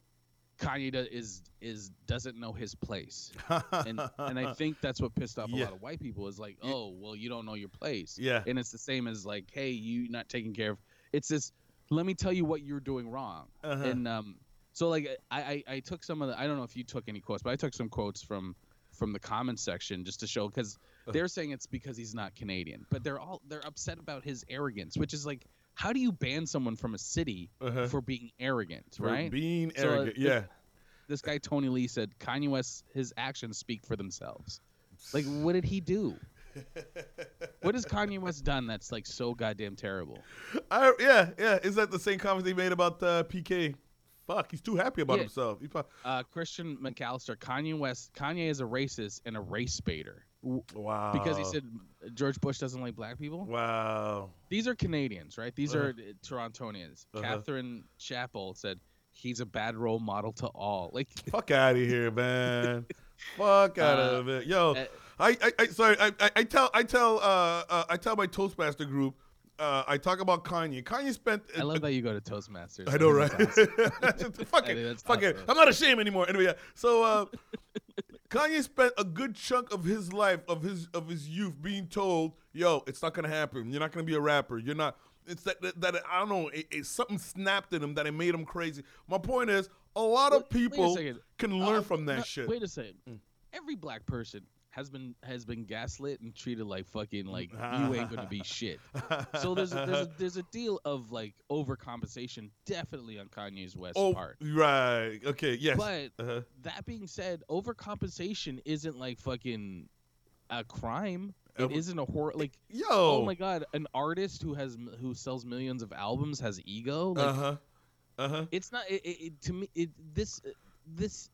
Kanye do, is is doesn't know his place. and and I think that's what pissed off a Yeah. lot of white people is like, oh, well, you don't know your place. yeah. And it's the same as like, hey, you not taking care of. It's this. Let me tell you what you're doing wrong. Uh-huh. And um, so like I, I I took some of the. I don't know if you took any quotes, but I took some quotes from from the comments section just to show because they're saying it's because he's not Canadian, but they're all they're upset about his arrogance, which is like, how do you ban someone from a city Uh-huh. for being arrogant, For right? being So, uh, arrogant. this- yeah. this guy Tony Lee said Kanye West his actions speak for themselves. Like what did he do? what has Kanye West done that's like so goddamn terrible? I, yeah, yeah. Is that the same comment they made about uh, PK? Fuck, he's too happy about Yeah. himself. He prob- Uh, Christian McAllister, Kanye West, Kanye is a racist and a race baiter wow. because he said George Bush doesn't like black people. Wow. These are Canadians, right? These Uh-huh. are uh, Torontonians. Uh-huh. Catherine Chapel said he's a bad role model to all. Like Fuck out of here, man. Fuck out Uh, of it, yo. uh, I, I, I sorry. I, I, I tell, I tell, uh, uh, I tell my Toastmaster group. Uh, I talk about Kanye. Kanye spent. I love that you go to Toastmasters. I know, right? Fuck it. Fuck it. I'm not ashamed anymore. Anyway, yeah. So uh, Kanye spent a good chunk of his life, of his of his youth, being told, "Yo, it's not gonna happen. You're not gonna be a rapper. You're not. It's that that, that I don't know. It, it, something snapped in him that it made him crazy. My point is, a lot of Wait- a people can learn Uh, from that no, shit. Wait a second. Mm. Every black person has been has been gaslit and treated like fucking like you ain't gonna be shit. So there's a, there's a, there's a deal of like overcompensation definitely on Kanye's West oh, part. right. Okay. Yes. But uh-huh. that being said, overcompensation isn't like fucking a crime. It Over- isn't a horror like Yo. oh my god, an artist who has who sells millions of albums has ego. Like, Uh huh. Uh huh. It's not it, it- to me. It this this.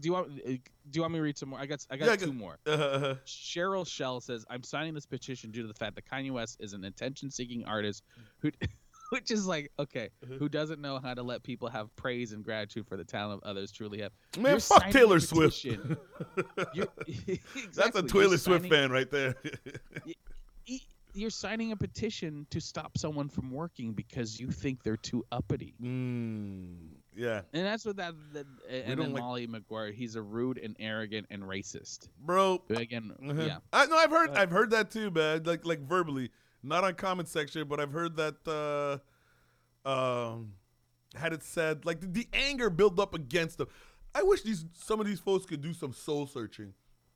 Do you want uh, do you want me to read some more? I got I got Yeah, two more. Uh-huh. Cheryl Shell says, "I'm signing this petition due to the fact that Kanye West is an attention-seeking artist who." Which is like okay, Uh-huh. who doesn't know how to let people have praise and gratitude for the talent of others truly have? Man, You're fuck Taylor Swift. You're, That's a Taylor Swift fan right there. You're signing a petition to stop someone from working because you think they're too uppity. mm, yeah, And that's what that, that and then like- Molly McGuire, he's a rude and arrogant and racist. bro. Again, Uh-huh. yeah. I no, I've heard I've heard that too, man. Like like verbally, not on comment section, but I've heard that uh, um, had it said like the, the anger built up against them. I wish these some of these folks could do some soul searching.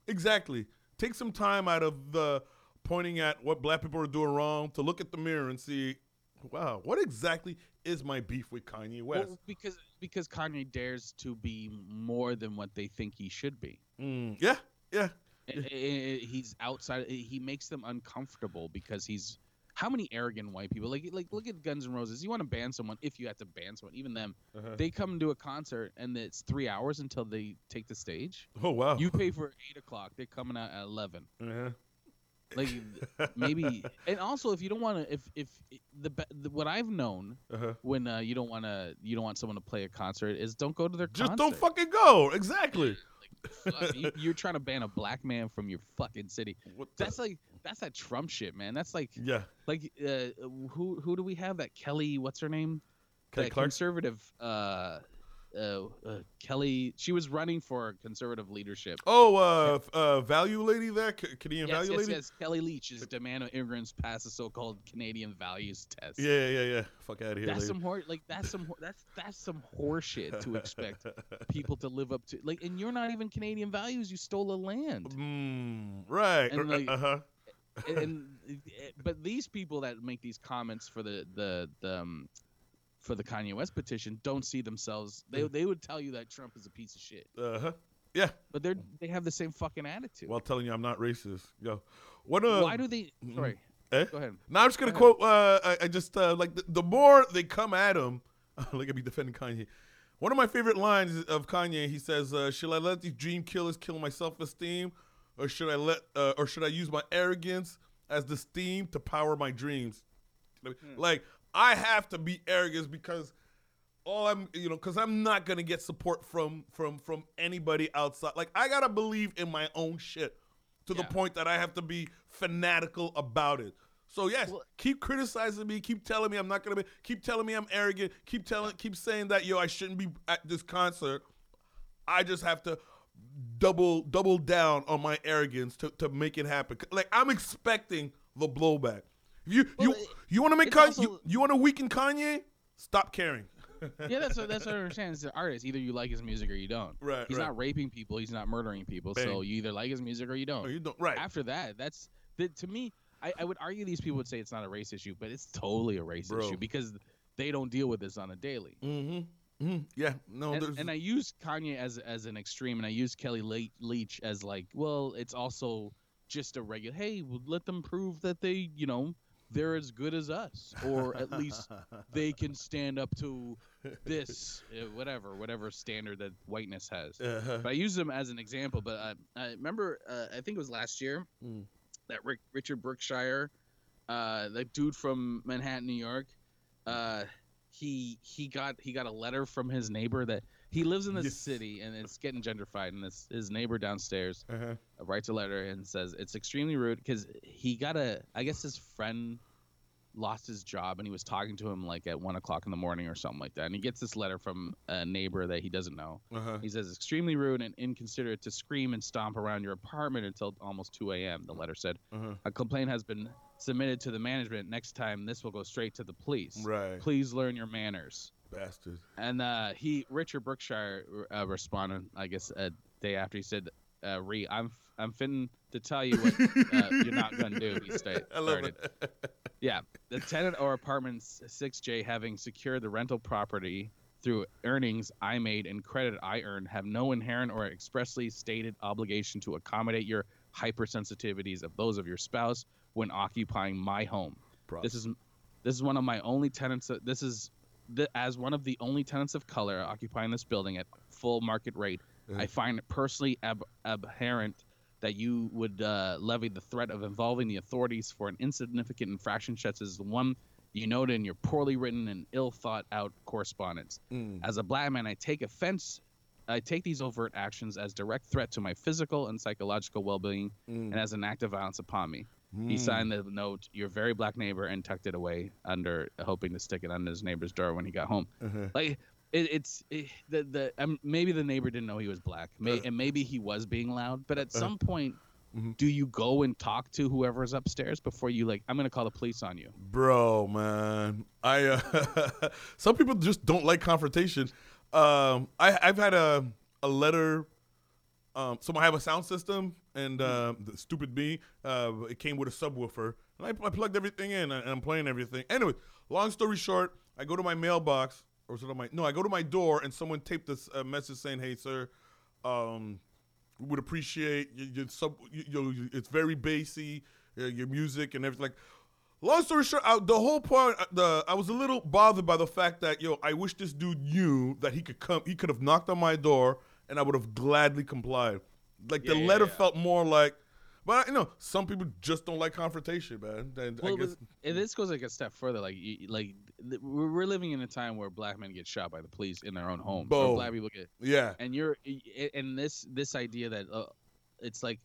Exactly. Take some time out of the pointing at what black people are doing wrong to look at the mirror and see, wow, what exactly is my beef with Kanye West? Well, because because Kanye dares to be more than what they think he should be. Mm, yeah, yeah. He's outside. He makes them uncomfortable because he's. How many arrogant white people? Like like look at Guns N' Roses. You want to ban someone if you have to ban someone. Even them, Uh-huh. they come to a concert and it's three hours until they take the stage. Oh wow. You pay for eight o'clock. They're coming out at eleven. Uh-huh. Like maybe, and also if you don't want to, if if the, the what I've known uh-huh. when uh, you don't want to, you don't want someone to play a concert is don't go to their Just concert. don't fucking go. Exactly. Fuck, you, you're trying to ban a black man from your fucking city. What the- That's like that's that Trump shit, man. That's like yeah. like uh, who who do we have? That Kelly, what's her name? Kelly that Clark? conservative uh, uh, uh, Kelly. She was running for conservative leadership. Oh, uh, uh, value lady there, C- Canadian Yes, value yes, lady. yes. Kellie Leitch is demanding immigrants pass the so-called Canadian values test. Yeah, yeah, yeah. Fuck out of here, That's lady. some hor- like that's some hor- that's that's some horseshit to expect people to live up to. Like, and you're not even Canadian values. You stole a land. Mm, right. And, like, uh huh. and, and but these people that make these comments for the the, the um, for the Kanye West petition don't see themselves. They Mm. they would tell you that Trump is a piece of shit, Uh huh. Yeah. but they're they have the same fucking attitude. While telling you I'm not racist. Go. What? Uh, Why do they? Sorry, Eh? go ahead. Now I'm just gonna Go quote. Uh, I, I just uh, like the, the more they come at him. Look at me defending Kanye. One of my favorite lines of Kanye. He says, uh, "Should I let these dream killers kill my self-esteem, or should I let, uh, or should I use my arrogance as the steam to power my dreams?" Like I have to be arrogant because all I'm, you know, because I'm not gonna get support from from from anybody outside. Like I gotta believe in my own shit to the point that I have to be fanatical about it. So yes, Well- keep criticizing me, keep telling me I'm not gonna be, keep telling me I'm arrogant, keep telling, keep saying that yo I shouldn't be at this concert. I just have to double double down on my arrogance to, to make it happen. Like I'm expecting the blowback. If you Well, you it- you want to make Kanye, also- you, you want to weaken Kanye? Stop caring. Yeah, that's what, that's what I understand. It's an artist. Either you like his music or you don't. Right, He's right. not raping people. He's not murdering people. So you either like his music or you don't. Or you don't right. After that, that's that to me. I, I would argue these people would say it's not a race issue, but it's totally a race Bro. issue because they don't deal with this on a daily. Mm-hmm. mm-hmm. Yeah. No. and, and I use Kanye as as an extreme, and I use Kellie Le- Leitch as like, well, it's also just a regular. Hey, let them prove that they, you know, they're as good as us, or at least they can stand up to this, uh, whatever, whatever standard that whiteness has. uh-huh. But I use them as an example. But uh, I remember, uh, I think it was last year Mm. that Rick, Richard Brookshire, uh, the dude from Manhattan, New York, uh, he he got he got a letter from his neighbor that he lives in this Yes. city and it's getting gentrified, and this his neighbor downstairs Uh-huh. writes a letter and says it's extremely rude because he got a I guess his friend lost his job and he was talking to him like at one o'clock in the morning or something like that. And he gets this letter from a neighbor that he doesn't know. Uh-huh. He says, extremely rude and inconsiderate to scream and stomp around your apartment until almost 2 a.m. The letter said, Uh-huh. a complaint has been submitted to the management. Next time, this will go straight to the police. Right. Please learn your manners. Bastard. And uh, he, Richard Brookshire, uh, responded, I guess, a day after. He said, uh, "Re, I'm I'm finna to tell you what uh, you're not gonna do." He sta- I love started. it. Yeah, the tenant or apartment's 6J having secured the rental property through earnings I made and credit I earned have no inherent or expressly stated obligation to accommodate your hypersensitivities of those of your spouse when occupying my home. This is this is one of my only tenants. This is the, as one of the only tenants of color occupying this building at full market rate. Yeah. I find it personally ab- abhorrent that you would uh, levy the threat of involving the authorities for an insignificant infraction such as the one you noted in your poorly written and ill thought out correspondence. Mm. As a black man, I take offense. I take these overt actions as direct threat to my physical and psychological well-being, Mm. and as an act of violence upon me. He Mm. signed the note, "Your very black neighbor," and tucked it away under, hoping to stick it under his neighbor's door when he got home. Uh-huh. Like it, it's it, the the um, maybe the neighbor didn't know he was black, May, Uh. and maybe he was being loud. But at Uh. some point, Mhm. do you go and talk to whoever's upstairs before you like? I'm gonna call the police on you. Bro, man, I uh, some people just don't like confrontation. Um, I I've had a a letter. Um, so I have a sound system, and uh, the stupid me, uh, it came with a subwoofer, and I, I plugged everything in, and I'm playing everything. Anyway, long story short, I go to my mailbox, or it on my? No, I go to my door, and someone taped this uh, message saying, "Hey, sir, um, we would appreciate your, your sub. You, you, it's very bassy, your music and everything." Like, long story short, I, the whole point, uh, the I was a little bothered by the fact that yo, I wish this dude knew that he could come. He could have knocked on my door, and I would have gladly complied. Like the Yeah, yeah, letter yeah. felt more like. But you know, some people just don't like confrontation, man. And I Well, guess and this goes like a step further. Like, you, like we're we're living in a time where black men get shot by the police in their own homes. Boom. black people get yeah, and you're and this this idea that uh, it's like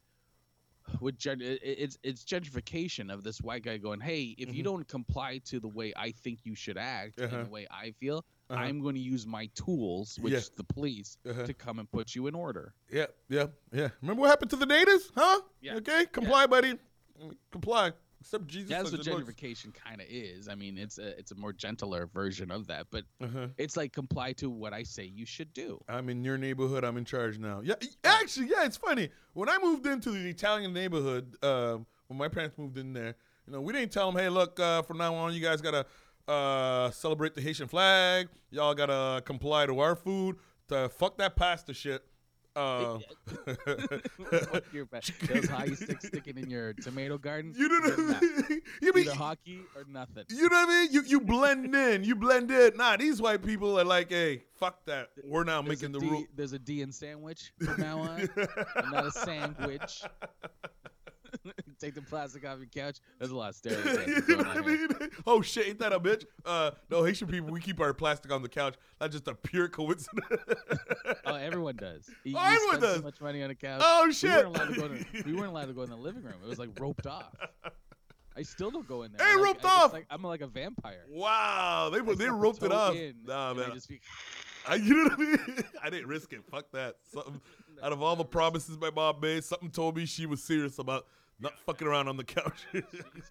with it's it's gentrification of this white guy going hey if you Mhm. don't comply to the way i think you should act Uh-huh. and the way i feel Uh-huh. i'm going to use my tools which Yeah. is the police Uh-huh. to come and put you in order yeah, yeah, yeah. Remember what happened to the natives, huh? Yeah. Okay, comply, buddy. Comply. Except Jesus. that's what says it looks- gentrification kind of is i mean it's a it's a more gentler version of that but Uh-huh. it's like comply to what i say you should do I'm in your neighborhood. I'm in charge now. Yeah, actually, yeah, it's funny. When I moved into the Italian neighborhood, um, when my parents moved in there, you know, we didn't tell them, hey, look, uh, from now on, you guys gotta uh, celebrate the Haitian flag. Y'all gotta comply to our food. To fuck that pasta shit. Uh, Fuck your those hockey sticks sticking in your tomato garden you know what I mean? You mean either hockey or nothing you know what I mean? You you blend in. You blend in. Nah, these white people are like, hey, fuck that. We're now There's making the D- rule. There's a D in sandwich from now on. not a sandwich. Take the plastic off your couch. There's a lot of stereotypes. you know what I mean? Oh shit, ain't that a bitch? Uh, no, Haitian people, we keep our plastic on the couch. That's just a pure coincidence. Oh, everyone does. You, Oh, you everyone does. So much money on a couch. oh we shit! weren't allowed to go. To, we weren't allowed to go in the living room. It was like roped off. I still don't go in there. Hey, like- roped I off! like I'm like a vampire. wow, they I they roped it off. in, Nah, and I man, just be- I, you know what I mean? I didn't risk it. Fuck that. Something out of all the promises my mom made, something told me she was serious about not fucking around on the couch. she's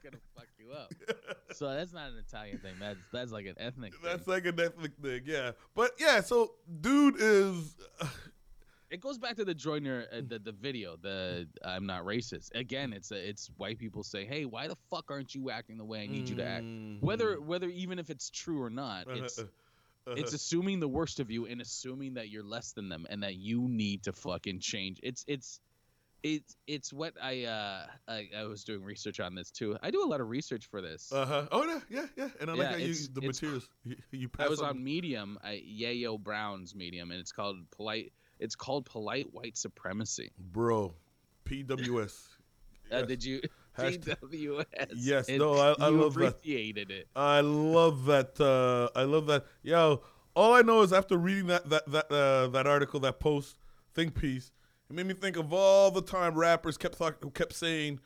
gonna fuck you up. So that's not an Italian thing. That's that's like an ethnic. thing. That's like a Netflix thing, yeah. But yeah, so dude is. it goes back to the Joyner uh, the the video the I'm not racist again it's a, it's white people say hey why the fuck aren't you acting the way I need you to act Mm. whether whether even if it's true or not Uh-huh, it's uh-huh. it's assuming the worst of you and assuming that you're less than them and that you need to fucking change it's it's it's it's what I uh I, I was doing research on this too I do a lot of research for this Uh huh. Oh yeah, yeah, yeah. And I like Yeah, how you the materials you, I was on. on Medium, I, Yayo Brown's Medium, and it's called polite. It's called polite white supremacy. bro. PWS. Uh, Yes. did you Hashtag- PWS? Yes, And no, I- I love that. appreciated it. I love that. Uh, I love that. Yo, all I know is after reading that that that uh, that article, that post, think piece, it made me think of all the time rappers kept talk, kept saying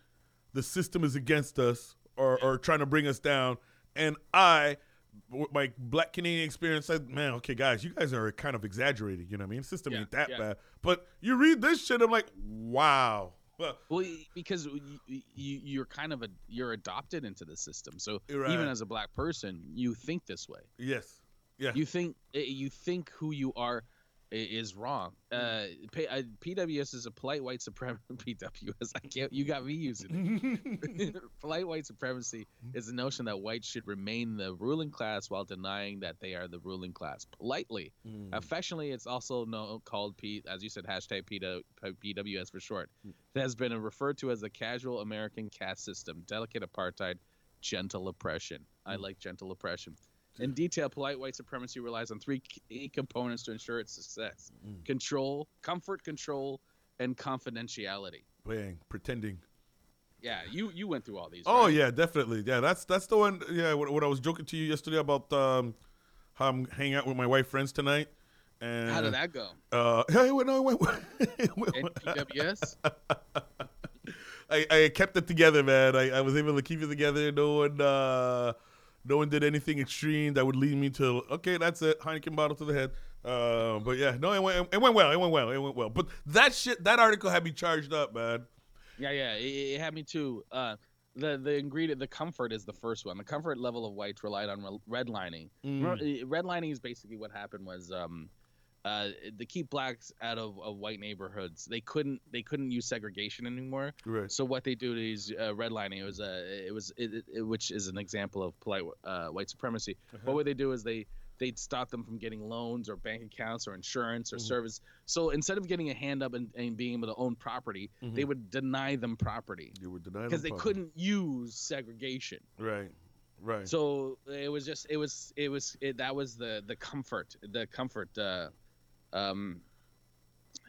the system is against us or or trying to bring us down, and I, with my black Canadian experience, said, "Man, okay, guys, you guys are kind of exaggerating. You know what I mean? The System Yeah, ain't that yeah. bad." But you read this shit, I'm like, "Wow." Well, Well, because you, you're kind of a you're adopted into the system. So Right. even as a black person, you think this way. yes, yeah, You think eh, you think who you are is wrong. Uh, P- uh, PWS is a polite white supremacy. PWS. I can't. You got me using it. polite white supremacy is the notion that whites should remain the ruling class while denying that they are the ruling class. Politely, Mm. affectionately, it's also known called P, as you said, hashtag PW, PWS for short. It has been referred to as the casual American caste system, delicate apartheid, gentle oppression. I like gentle oppression. In detail, polite white supremacy relies on three key components to ensure its success: Mm. control, comfort, control, and confidentiality. Bang, pretending. Yeah, you you went through all these. Oh right? yeah, definitely. Yeah, that's that's the one. Yeah, what, what I was joking to you yesterday about um, how I'm hanging out with my white friends tonight. And How did that go? Uh, yeah, it went, no, it went, it went- I, I kept it together, man. I, I was able to keep it together. No one, uh, no one did anything extreme that would lead me to okay, that's it, Heineken bottle to the head. Uh, but yeah, no, it went, it went well. It went well. It went well. But that shit, that article had me charged up, man. Yeah, yeah, it, it had me too. Uh, the the ingredient, the comfort is the first one. The comfort level of whites relied on re- redlining. Mm. Re- Redlining is basically what happened was um, uh, to keep blacks out of, of white neighborhoods. They couldn't they couldn't use segregation anymore. Right. So what they do is uh, redlining. It was a it was it, it, which is an example of polite uh, white supremacy. Uh-huh. What would they do is they they'd stop them from getting loans or bank accounts or insurance or Mhm. service. So instead of getting a hand up and, and being able to own property, they Mhm. would deny them property You were denied because they them couldn't use segregation. Right. Right. So it was just it was it was it, that was the the comfort the comfort. Uh, um,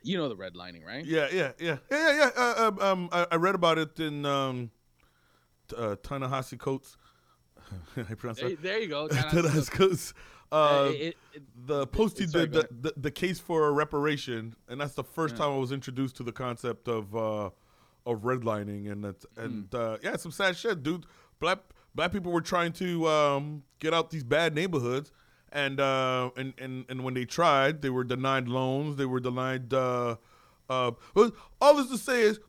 you know the redlining, right? Yeah, yeah, yeah, yeah, yeah. yeah. Uh, um, um, I, I read about it in um, uh, Ta-Nehisi Coates. I pronounce There, that. there you go. Ta-Nehisi Coates. Uh, Uh, it- it- the post he sorry, did the, the, the case for reparation, and that's the first Yeah. time I was introduced to the concept of uh, of redlining, and it, and Hmm. uh, yeah, some sad shit, dude. Black black people were trying to um, get out these bad neighborhoods, and uh, and and and when they tried, they were denied loans, they were denied. Uh, uh, all this to say is,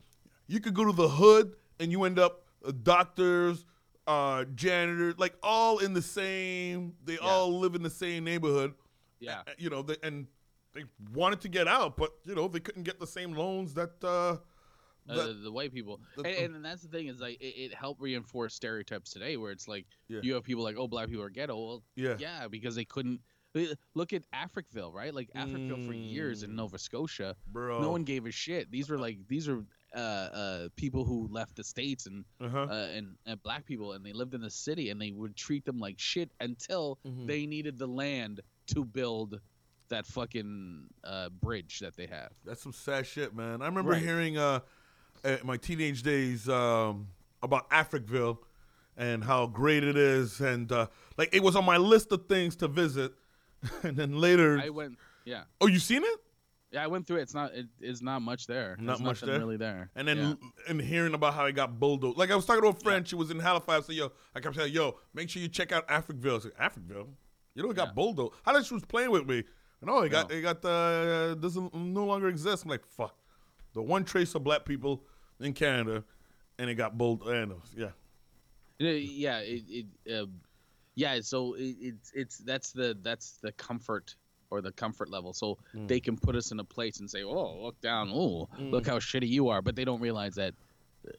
you could go to the hood and you end up uh, doctors, uh, janitors, like all in the same. They Yeah. all live in the same neighborhood. yeah. You know, they, and they wanted to get out, but you know they couldn't get the same loans that. Uh, uh, the white people, the- and, and that's the thing is like it, it helped reinforce stereotypes today, where it's like Yeah. you have people like, oh, black people are ghetto. Well, yeah, yeah, because they couldn't. Look at Africville, right? Like Africville for years in Mm. Nova Scotia, bro. no one gave a shit. These were like these are uh, uh, people who left the states and Uh-huh. uh, and, and black people, and they lived in the city, and they would treat them like shit until Mhm. they needed the land to build that fucking uh, bridge that they have. That's some sad shit, man. I remember Right. hearing uh, at my teenage days um, about Africville and how great it is, and uh, like it was on my list of things to visit. and then later, I went, yeah, oh, you seen it? yeah, I went through it. It's not, it is not much there. Not There's much there? really there. And then Yeah. and hearing about how it got bulldozed. Like I was talking to a friend, she was in Halifax. So yo, I kept saying, yo, make sure you check out Africville. I said, Africville? You know it got Yeah. bulldozed. How did she was playing with me? And oh, it got No. it got uh doesn't no longer exist. I'm like, fuck. The one trace of black people in Canada, and it got bulldozed. And yeah, Yeah, yeah, it, it uh, yeah. So it, it's it's that's the that's the comfort or the comfort level. So Mm. they can put us in a place and say, "Oh, look down. Oh, look Mm. how shitty you are," but they don't realize that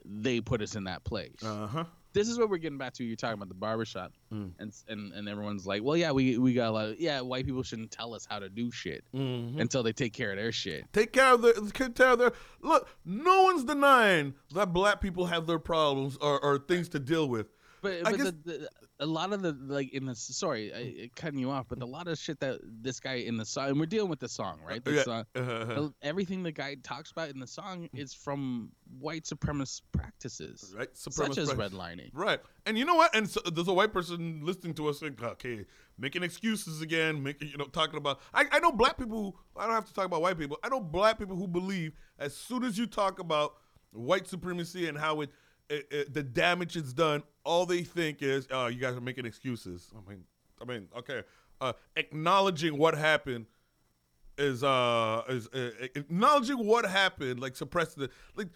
they put us in that place. uh huh. This is what we're getting back to. You're talking about the barbershop, Mm. and and and everyone's like, "Well, yeah, we we got a lot. Of, yeah, white people shouldn't tell us how to do shit Mm-hmm. until they take care of their shit." Take care of their take care of their look. No one's denying that black people have their problems or, or things to deal with. But, but guess- the, the, a lot of the like in the sorry, I, cutting you off, but a lot of shit that this guy in the song, and we're dealing with the song, right? The Yeah. song, Uh, everything the guy talks about in the song is from white supremacist practices, right, such as Supremacist- redlining. Right, and you know what? And so, there's a white person listening to us, like, okay, making excuses again, making you know, talking about. I, I know black people. I don't have to talk about white people. I know black people who believe as soon as you talk about white supremacy and how it it, it, the damage it's done, all they think is, "Oh, you guys are making excuses." I mean, I mean, okay, uh, acknowledging what happened is uh is uh, acknowledging what happened, like suppressing it, like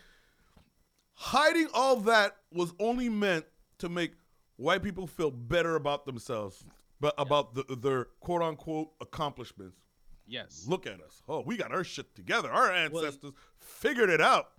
hiding all that was only meant to make white people feel better about themselves, but about the, their quote unquote accomplishments. Yes. Look at us. Oh, we got our shit together. Our ancestors figured it out.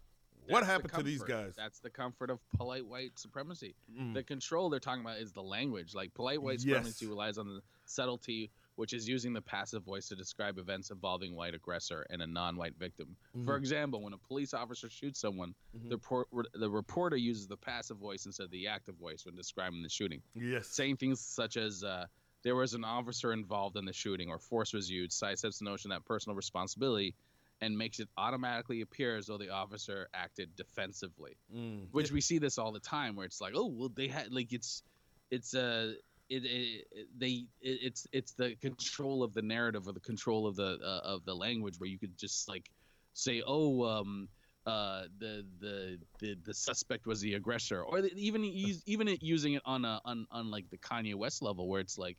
What That's the happened to these guys? That's the comfort of polite white supremacy. Mm. The control they're talking about is the language. Like polite white Yes. supremacy relies on the subtlety, which is using the passive voice to describe events involving white aggressor and a non-white victim. For Mhm. example, when a police officer shoots someone, Mhm. the, por- the reporter uses the passive voice instead of the active voice when describing the shooting Yes. saying things such as uh, there was an officer involved in the shooting or force was used sidesteps the notion that personal responsibility and makes it automatically appear as though the officer acted defensively Mm. which we see this all the time where it's like oh well they had like it's it's uh it, it, it they it, it's it's the control of the narrative or the control of the uh, of the language where you could just like say oh um uh the the the, the suspect was the aggressor or the, even use, even it using it on a on, on like the Kanye West level where it's like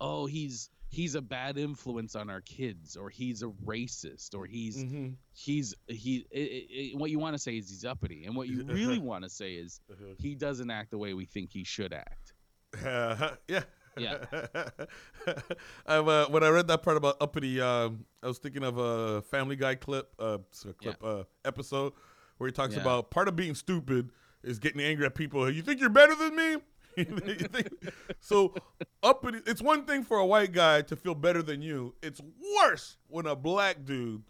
oh he's he's a bad influence on our kids or he's a racist or he's Mhm. he's he it, it, what you want to say is he's uppity and what you really want to say is Uh-huh. he doesn't act the way we think he should act yeah. Yeah. Uh, when I read that part about uppity, um, I was thinking of a Family Guy clip, uh, clip uh, episode where he talks Yeah. about part of being stupid is getting angry at people. You think you're better than me? So uppity. It's one thing for a white guy to feel better than you. It's worse when a black dude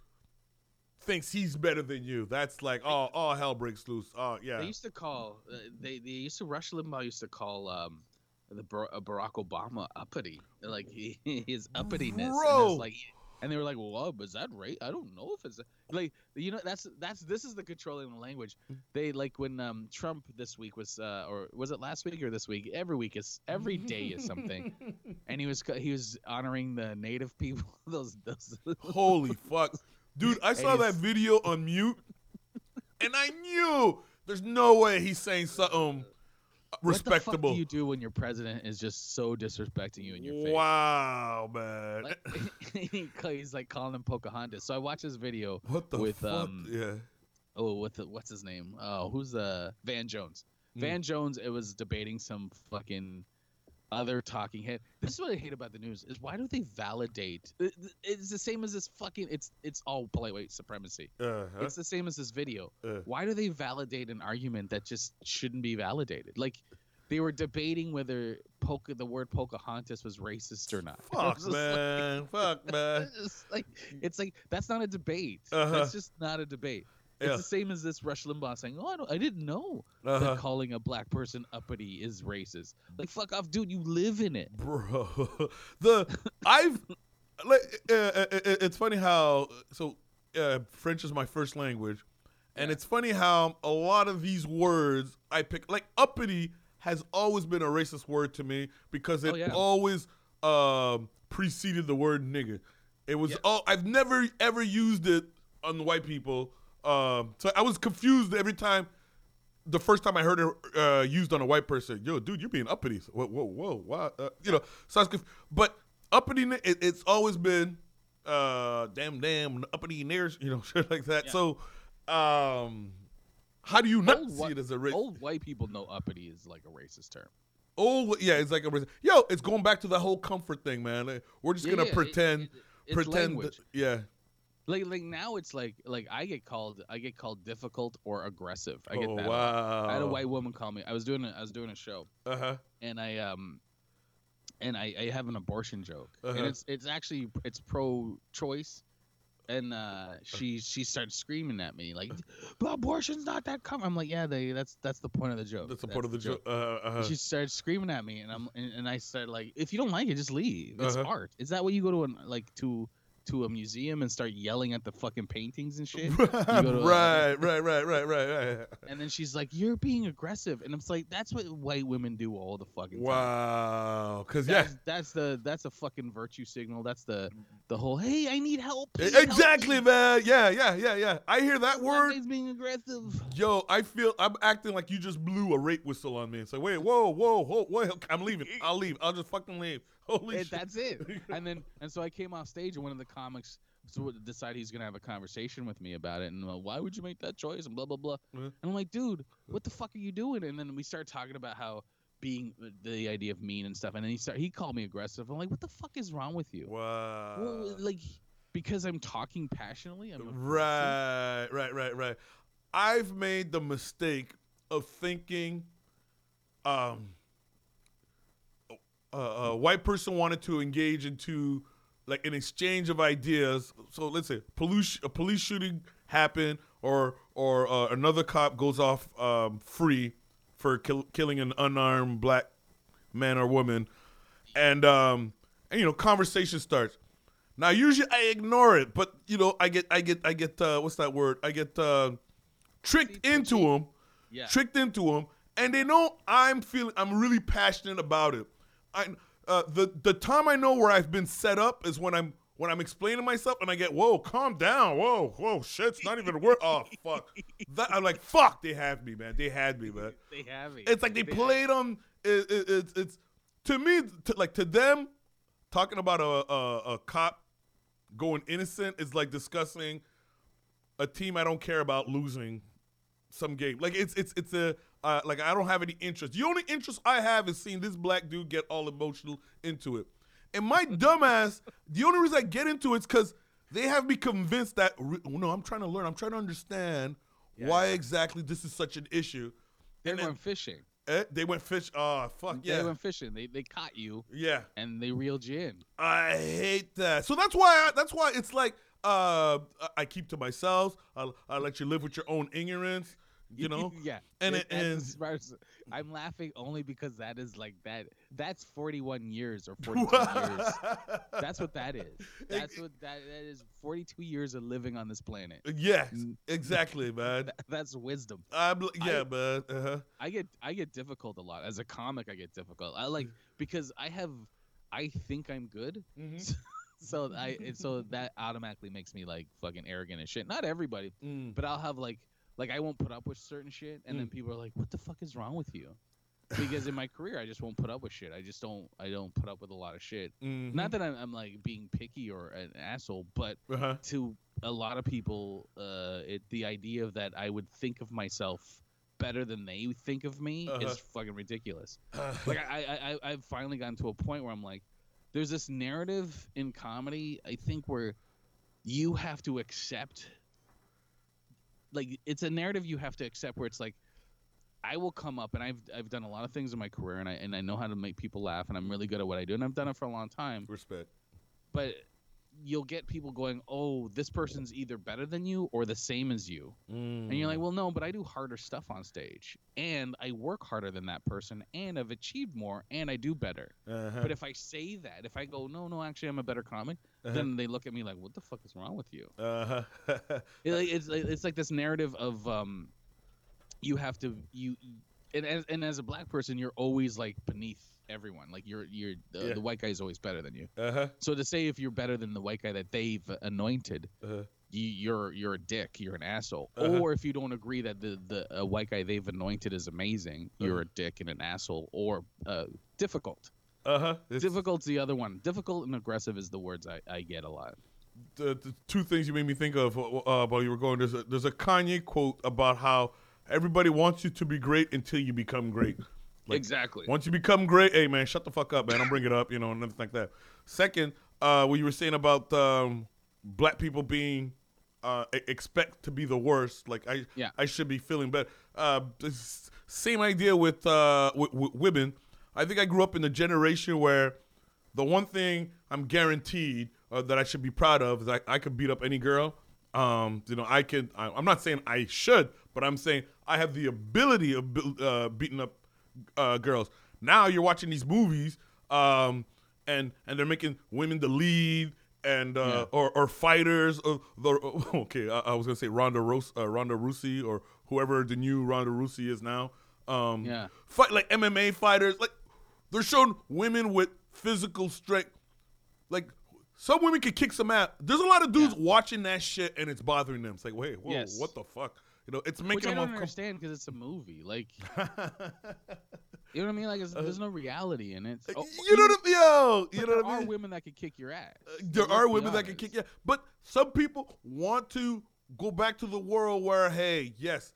thinks he's better than you. That's like, oh, all hell breaks loose. Oh, yeah. they used to call uh, they they used to Rush Limbaugh used to call um the uh, Barack Obama uppity like he, his uppityness Bro. like and they were like well is that right I don't know if it's like you know that's that's this is the controlling the language they like when um Trump this week was uh or was it last week or this week every week is every day is something and he was he was honoring the native people those those Holy fuck. Dude, I saw that video on mute and I knew there's no way he's saying something respectable. What the fuck do you do when your president is just so disrespecting you in your face? wow, man. Like, he's like calling him Pocahontas. So I watched this video. what the with, fuck? um, yeah. Oh, what the, what's his name? Oh, who's the Van Jones? Mm. Van Jones. It was debating some fucking other talking head. This is what I hate about the news: is why do they validate? It's the same as this fucking. It's it's all polite white supremacy. Uh-huh. It's the same as this video. Uh. Why do they validate an argument that just shouldn't be validated? Like they were debating whether the word Pocahontas was racist or not. Fuck, just like- man. Fuck, man. it's like it's like that's not a debate. Uh-huh. That's just not a debate. It's Yeah. the same as this Rush Limbaugh saying, "Oh, I, don't, I didn't know Uh-huh. that calling a black person uppity is racist." Like, fuck off, dude. You live in it. bro. the I've like uh, uh, uh, it's funny how so uh, French is my first language, and Yeah. it's funny how a lot of these words I pick like uppity has always been a racist word to me because it Oh, yeah. always um, preceded the word nigga. It was Yeah. all I've never ever used it on white people. Um, so I was confused every time the first time I heard it uh, used on a white person, yo, dude, you're being uppity. Whoa, whoa, whoa? Uh, you know, so I was conf- but uppity, it, it's always been, uh, damn, damn, uppity nears, you know, shit like that. Yeah. So, um, how do you not Old see it as a racist? Old white people know uppity is like a racist term. Oh yeah, it's like a racist. Yo, it's going back to the whole comfort thing, man. Like, We're just Yeah, gonna yeah, pretend, it- it's pretend, that- yeah. Like, like now it's like, like I get called, I get called difficult or aggressive. I get oh that. wow. I had a white woman call me. I was doing, a, I was doing a show, Uh huh. and I um and I, I have an abortion joke Uh-huh. and it's it's actually it's pro choice and uh she she started screaming at me like but abortion's not that common i'm like yeah they that's that's the point of the joke That's the part of the joke. Uh, uh, she started screaming at me and i'm and, and i said like if you don't like it just leave it's Uh-huh. art is that what you go to an like to to a museum and start yelling at the fucking paintings and shit right, uh, right, right, right, right, right. and then she's like you're being aggressive and I'm like that's what white women do all the fucking time Wow. Because yeah, that's, the that's a fucking virtue signal. That's the the whole "Hey, I need help." Help Exactly, me." man. Yeah, yeah, yeah, yeah. I hear that Black word. being aggressive. Yo, I feel I'm acting like you just blew a rape whistle on me. It's like, wait, whoa, whoa, whoa, whoa, I'm leaving. I'll leave. I'll just fucking leave. Holy shit. that's it. And then and so I came off stage and one of the comics decided he's gonna have a conversation with me about it and uh, why would you make that choice and blah blah blah. Mhm. And I'm like, dude, what the fuck are you doing? And then we start talking about how being the idea of mean and stuff. And then he start he called me aggressive. I'm like, what the fuck is wrong with you? Wow. Well, like because I'm talking passionately. I'm? Right, right, right, right. I've made the mistake of thinking um a, a white person wanted to engage into like an exchange of ideas. So let's say police a police shooting happened or or uh, another cop goes off um, free for kill, killing an unarmed black man or woman. And um and you know conversation starts. Now usually i ignore it but you know i get i get i get uh what's that word? I get uh tricked into them Yeah. tricked into them and they know i'm feeling i'm really passionate about it i uh the the time i know where i've been set up is when i'm when i'm explaining myself and i get whoa calm down whoa whoa shit's not even worth. oh fuck that i'm like fuck they had me man they had me man They have me. it's like they played them. It, it, it's it's to me to, like to them talking about a, a a cop going innocent is like discussing a team I don't care about losing some game. Like it's it's it's a uh, like I don't have any interest. The only interest I have is seeing this black dude get all emotional into it. And my dumbass, the only reason I get into it's because they have me convinced that re- no, I'm trying to learn. I'm trying to understand why exactly this is such an issue. They're and then- fishing. Eh, they went fish. Oh fuck They yeah, They went fishing. They they caught you yeah. and they reeled you in. I hate that. So that's why. I, that's why it's like uh, I keep to myself. I, I let you live with your own ignorance. You know. yeah. And it- and- as as- I'm laughing only because that is like that. That's 41 years or 42 years. That's what that is. That's what that, that is. 42 years of living on this planet. Yes, exactly, man. That- that's wisdom. I'm yeah, I- man. Uh-huh. I get I get difficult a lot as a comic. I get difficult. I like because I have I think I'm good. Mhm. So I so that automatically makes me like fucking arrogant and shit. Not everybody, Mm. but I'll have like like I won't put up with certain shit, and then people are like, "What the fuck is wrong with you?" Because in my career, I just won't put up with shit. I just don't. I don't put up with a lot of shit. Mhm. Not that I'm, I'm like being picky or an asshole, but Uh-huh. to a lot of people, uh, it the idea of that I would think of myself better than they think of me Uh-huh. is fucking ridiculous. like I, I, I, I've finally gotten to a point where I'm like, there's this narrative in comedy. I think where you have to accept, like, it's a narrative you have to accept where it's like, I will come up and I've I've done a lot of things in my career and I and I know how to make people laugh and I'm really good at what I do and I've done it for a long time Respect. but you'll get people going, "Oh, this person's either better than you or the same as you," and you're Mm. like, "Well, no, but I do harder stuff on stage, and I work harder than that person, and I've achieved more, and I do better." Uh-huh. But if I say that, if I go, "No, no, actually, I'm a better comic," Uh-huh. then they look at me like, "What the fuck is wrong with you?" uh-huh. It- it's like- it's like this narrative of um, you have to you, and as and as a black person, you're always like beneath everyone. Like you're you're the, Yeah. the white guy is always better than you. uh-huh. So to say if you're better than the white guy that they've anointed, Uh-huh. you, you're you're a dick, you're an asshole. Uh-huh. Or if you don't agree that the the white guy they've anointed is amazing, you're a dick and an asshole. Or uh, difficult. Uh-huh. Difficult's the other one. Difficult and aggressive is the words I, I get a lot. the, the two things you made me think of uh, while you were going. There's a, there's a Kanye quote about how everybody wants you to be great until you become great. Like, exactly. Once you become great, hey man, shut the fuck up, man. Don't bring it up, you know, and nothing like that. Second, uh, what you were saying about um, black people being uh, expect to be the worst. Like I, Yeah. I should be feeling better. Uh, same idea with, uh, with, with women. I think I grew up in a generation where the one thing I'm guaranteed uh, that I should be proud of is I, I could beat up any girl. Um, you know, I could. I, I'm not saying I should, but I'm saying I have the ability of uh, beating up uh, girls. Now you're watching these movies, um, and and they're making women the lead, and uh, Yeah. or or fighters. Or the okay, I, I was gonna say Ronda Rose, uh, Ronda Rousey, or whoever the new Ronda Rousey is now. Um, Yeah. fight like MMA fighters. Like they're showing women with physical strength. Like some women can kick some ass. There's a lot of dudes Yeah. watching that shit and it's bothering them. It's like, wait, whoa, Yes. what the fuck? You know, it's Which making I them don't understand because it's a movie. Like, you know what I mean? Like, it's, there's no reality in it. Oh, Uh, you know what I mean? Yo, you know there what I are women that could kick your ass. Uh, there are women that can honest. kick yeah but some people want to go back to the world where hey yes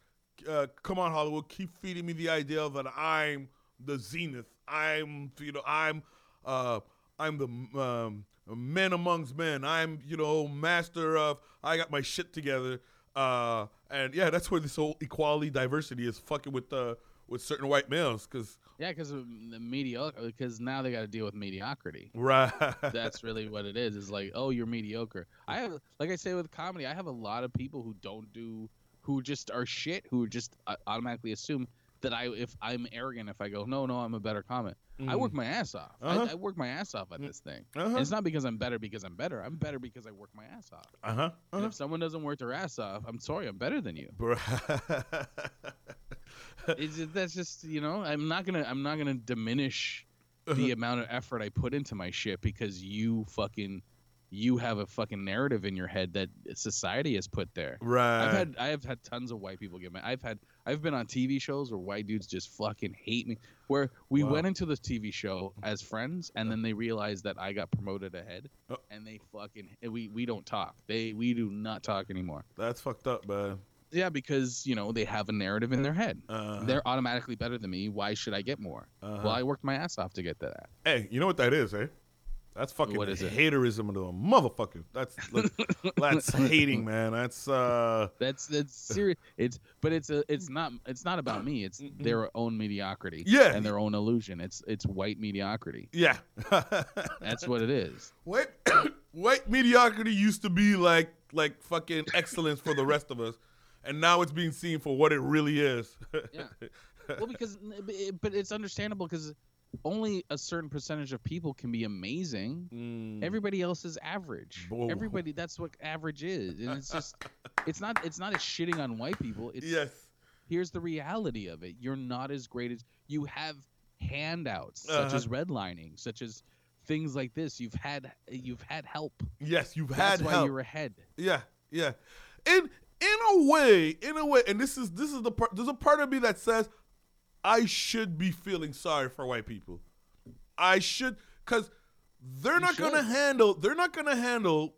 uh, come on hollywood keep feeding me the idea that i'm the zenith i'm you know i'm uh i'm the um men amongst men i'm you know master of i got my shit together uh and yeah that's where this whole equality diversity is fucking with uh with certain white males because Yeah, because the mediocre. Because now they got to deal with mediocrity. right That's really what it is. It's like, oh, you're mediocre. I have, like I say with comedy, I have a lot of people who don't do, who just are shit, who just uh, automatically assume that I, if I'm arrogant, if I go, no, no, I'm a better comic. I work my ass off. Uh-huh. I, I work my ass off at this thing. uh-huh it's not because I'm better because I'm better. I'm better because I work my ass off. uh-huh, uh-huh. if someone doesn't work their ass off, I'm sorry, I'm better than you. It's just, that's just you know I'm not gonna I'm not gonna diminish Uh-huh. the amount of effort I put into my shit because you fucking you have a fucking narrative in your head that society has put there. right I've had I have had tons of white people get mad. I've had I've been on TV shows where white dudes just fucking hate me. Where we Wow. went into this TV show as friends, and then they realized that I got promoted ahead, Oh. and they fucking we we don't talk. They we do not talk anymore. That's fucked up, man. Yeah, because you know they have a narrative in their head. Uh, They're automatically better than me. Why should I get more? uh-huh. Well, I worked my ass off to get to that. hey, you know what that is, eh? That's fucking What is it? haterism of the motherfucker. That's that's hating, man. That's uh That's that's serious. It's but it's a it's not it's not about me. It's their own mediocrity. Yeah. and their own illusion. It's it's white mediocrity. yeah. That's what it is. white white mediocrity used to be like like fucking excellence for the rest of us, and now it's being seen for what it really is. Yeah. Well, because but it's understandable because only a certain percentage of people can be amazing. Mm. Everybody else is average. Everybody that's what average is. And it's just it's not it's not a shitting on white people. It's yes. here's the reality of it. You're not as great as you have handouts such Uh-huh. as redlining, such as things like this. You've had you've had help. Yes, you've That's had why help. you're ahead. Yeah, yeah. In in a way, in a way, and this is this is the part. There's a part of me that says I should be feeling sorry for white people. I should, cause they're You not gonna handle. They're not gonna handle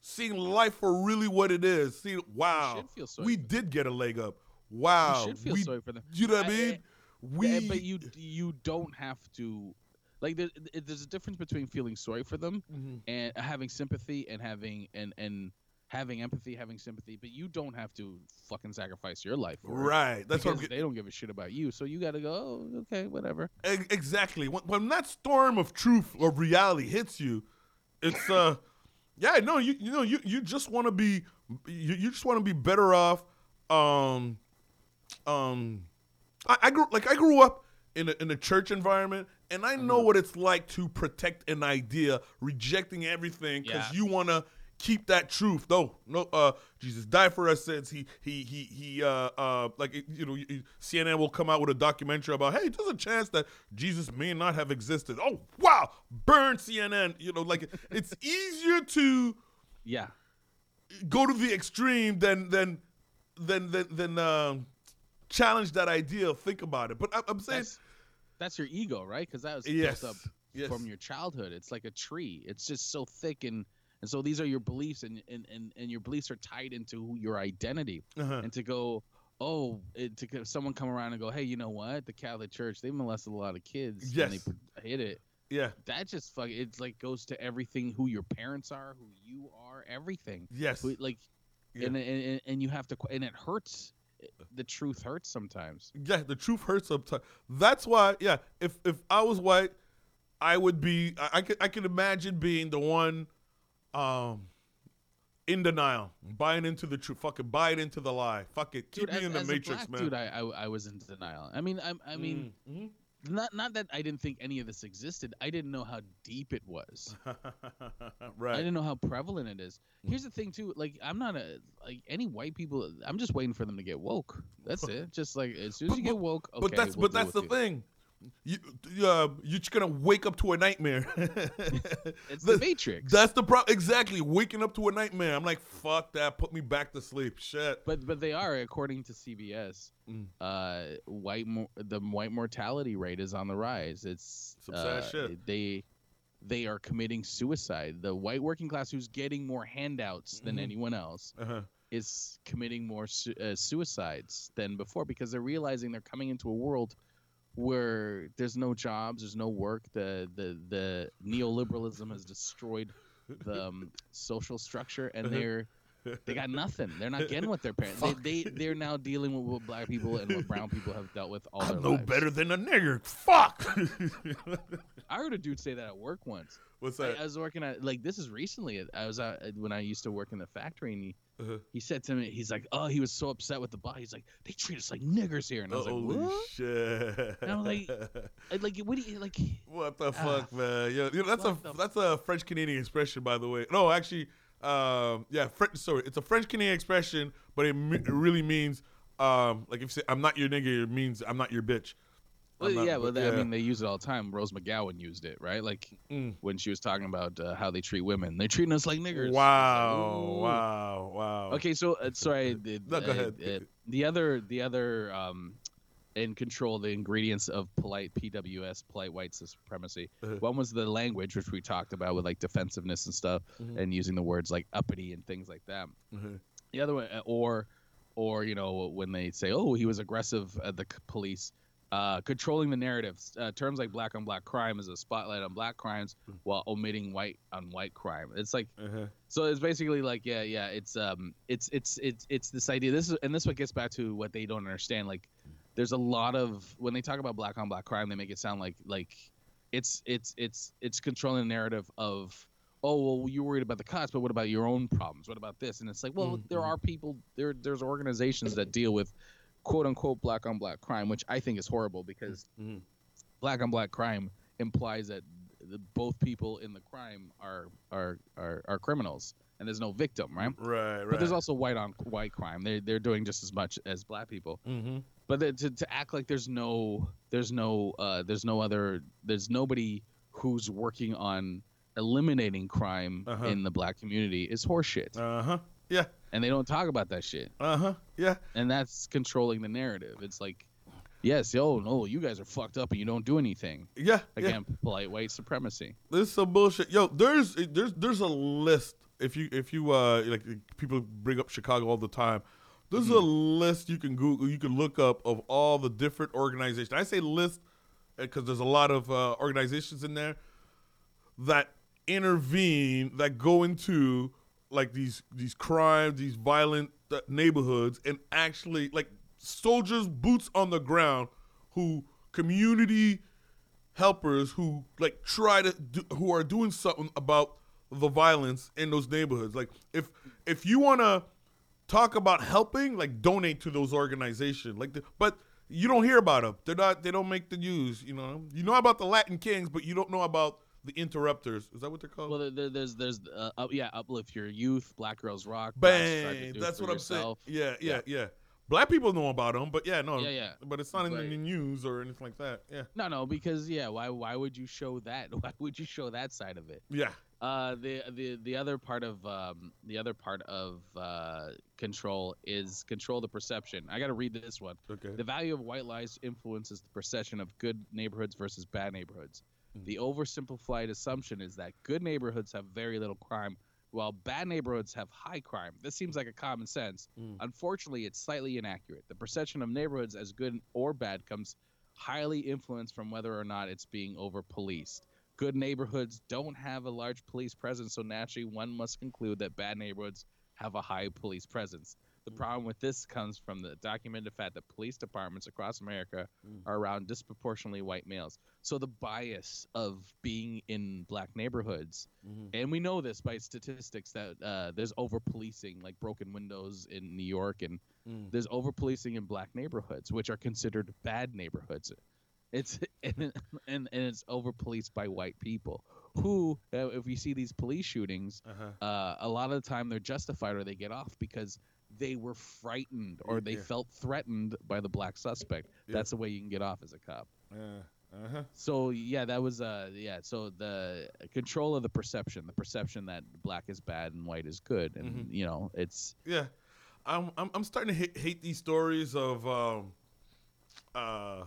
seeing life for really what it is. See, wow, we did get a leg up. Wow, you should feel we, sorry for them. You know what I I- mean? We, Yeah, but you you don't have to like there, there's a difference between feeling sorry for them Mhm. and having sympathy and having and and having empathy, having sympathy, but you don't have to fucking sacrifice your life for it. right. That's what I'm because getting. they don't give a shit about you. So you got to go, oh, okay, whatever. Exactly. When, when that storm of truth or reality hits you, it's uh, yeah, no, you you know you you just want to be you, you just want to be better off. Um, um, I, I grew like I grew up in a, in a church environment, and I know what it's like to protect an idea, rejecting everything because Yeah. you want to keep that truth. No, no, uh, Jesus died for us sins. He he he he uh uh like you know CNN will come out with a documentary about hey, there's a chance that Jesus may not have existed. Oh wow, burn CNN. You know, like it's easier to Yeah. go to the extreme than than than than, than um, challenge that idea. Think about it. But I, I'm saying That's that's your ego, right? Because that was yes, built up yes. from your childhood. It's like a tree. It's just so thick and and so these are your beliefs and and and, and your beliefs are tied into your identity. uh-huh. And to go, oh, it, to someone come around and go, hey, you know what? The Catholic Church they molested a lot of kids. And they Yes. hit it. yeah, That just fuck. It's like goes to everything. Who your parents are, who you are, everything. yes, Who, like, Yeah. and, and and you have to, and it hurts. The truth hurts sometimes. yeah. The truth hurts sometimes. That's why, yeah. If if I was white, I would be. I, I could I could imagine being the one, um, in denial, buying into the truth. Fucking buy it into the lie. Fuck it. Keep Dude, me as, in the matrix, a black man. dude, I, I I was in denial. I mean, I I mean, Mm, not not that I didn't think any of this existed. I didn't know how deep it was. Right. I didn't know how prevalent it is. Here's the thing too, like I'm not a like any white people. I'm just waiting for them to get woke. That's it. Just like as soon as but- you get woke, okay. but that's we'll but that's the you. thing. You, uh, you're just gonna wake up to a nightmare. It's the Matrix. That's the problem. Exactly, waking up to a nightmare. I'm like, fuck that. Put me back to sleep. Shit. But but they are, according to CBS, Mm. uh, white mo- the white mortality rate is on the rise. It's Some sad uh, shit. They they are committing suicide. The white working class, who's getting more handouts than Mhm. anyone else, Uh huh. is committing more su- uh, suicides than before because they're realizing they're coming into a world where there's no jobs, there's no work. The the the neoliberalism has destroyed the um, social structure, and Uh-huh. they're they got nothing. They're not getting what their parents. They, Fuck. they they're now dealing with what black people and what brown people have dealt with all their I'm no lives. better than a nigger. Fuck. I heard a dude say that at work once. What's that? I was working at like this is recently. I was out when I used to work in the factory, and he Uh-huh. he said to me, he's like, oh, he was so upset with the boss. He's like, they treat us like niggers here, and I was like, Holy what? shit. And I'm like, like what do you like? What the Ah, fuck, man? Yeah, you know, that's a the- that's a French Canadian expression, by the way. No, actually, um, yeah, French. Sorry, it's a French Canadian expression, but it, me- it really means um, like if you say "I'm not your nigga," it means "I'm not your bitch." Well, not- yeah, well, but I mean, they use it all the time. Rose McGowan used it, right? Like Mm. when she was talking about uh, how they treat women, they're treating us like niggers. Like, Wow, wow, wow. Okay, so uh, sorry. The, No, go uh, ahead. uh, the other, the other, um, in control the ingredients of polite PWS, polite white supremacy. Uh-huh. One was the language, which we talked about with like defensiveness and stuff, Mhm. and using the words like uppity and things like that. Mhm. The other one, uh, or, or you know, when they say, "Oh, he was aggressive," at the police. Uh, controlling the narrative. Uh, terms like black on black crime is a spotlight on black crimes Hmm. while omitting white on white crime. It's like Uh-huh. so it's basically like yeah, yeah. It's um, it's it's it's it's this idea. This is and this what gets back to what they don't understand. Like, there's a lot of when they talk about black on black crime, they make it sound like like it's it's it's it's controlling the narrative of oh well you're worried about the cops, but what about your own problems? What about this? And it's like well Mm, there are people there there's organizations that deal with quote unquote black on black crime, which I think is horrible because Mhm. black on black crime implies that the, both people in the crime are, are are are criminals and there's no victim, right? Right, right. But there's also white on white crime. They they're doing just as much as black people. mm-hmm. But to to act like there's no there's no uh, there's no other there's nobody who's working on eliminating crime Uh-huh. in the black community is horseshit. Uh huh. Yeah. and they don't talk about that shit. Uh huh. Yeah. And that's controlling the narrative. It's like, yes, yo, no, you guys are fucked up and you don't do anything. Yeah. yeah. Again, polite white supremacy. This is some bullshit. Yo, there's there's there's a list. If you if you uh like people bring up Chicago all the time, there's a list you can Google, you can look up of all the different organizations. I say list because there's a lot of uh, organizations in there that intervene, that go into like these these crimes, these violent uh, neighborhoods, and actually like soldiers, boots on the ground, who community helpers who like try to do, who are doing something about the violence in those neighborhoods. Like if if you want to talk about helping, like donate to those organizations. Like, the, but you don't hear about them. They're not. They don't make the news. You know. You know about the Latin Kings, but you don't know about the interrupters. Is that what they're called? Well, there- there, there's there's uh, up, yeah, uplift your youth, Black Girls Rock. Blacks Try to Bang! That's what I'm yourself. saying. Yeah, yeah, Yeah. yeah, Black people know about them, but yeah, no, Yeah, yeah. But it's not in the news or anything like that. Yeah, No, no, because yeah, why why would you show that? Why would you show that side of it? yeah. Uh, the the the other part of um, the other part of uh, control is control the perception. I got to read this one. Okay. The value of white lies influences the perception of good neighborhoods versus bad neighborhoods. Mm. The oversimplified assumption is that good neighborhoods have very little crime, while bad neighborhoods have high crime. This seems like a common sense. Mm. Unfortunately, it's slightly inaccurate. The perception of neighborhoods as good or bad comes highly influenced from whether or not it's being over policed. Good neighborhoods don't have a large police presence, so naturally one must conclude that bad neighborhoods have a high police presence. The problem with this comes from the documented fact that police departments across America Mm. are around disproportionately white males. So the bias of being in black neighborhoods, Mhm. and we know this by statistics that uh, there's over policing, like broken windows in New York, and Mm. there's over policing in black neighborhoods, which are considered bad neighborhoods. It's and and, and it's over policed by white people who, uh, if you see these police shootings, Uh-huh. uh, a lot of the time they're justified or they get off because they were frightened or they Yeah. felt threatened by the black suspect. Yeah. That's the way you can get off as a cop. Yeah. Uh-huh. So yeah, that was uh yeah. So the control of the perception, the perception that black is bad and white is good, and Mhm. you know it's Yeah, I'm I'm, I'm starting to hate, hate these stories of um, uh,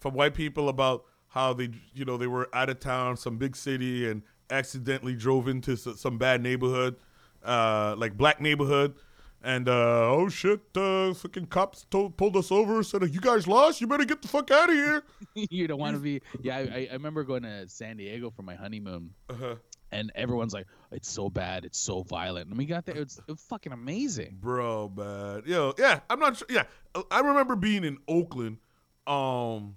from white people about how they you know they were out of town, some big city, and accidentally drove into some bad neighborhood, uh, like black neighborhood. And uh, oh shit, uh, fucking cops told, pulled us over. Said you guys lost. You better get the fuck out of here. you don't want to be. Yeah, I, I- remember going to San Diego for my honeymoon, Uh-huh. and everyone's like, "It's so bad, it's so violent." And we got there, it's, it was fucking amazing. Bro, man. Yo, yeah, I'm not sure. Yeah, I remember being in Oakland, um,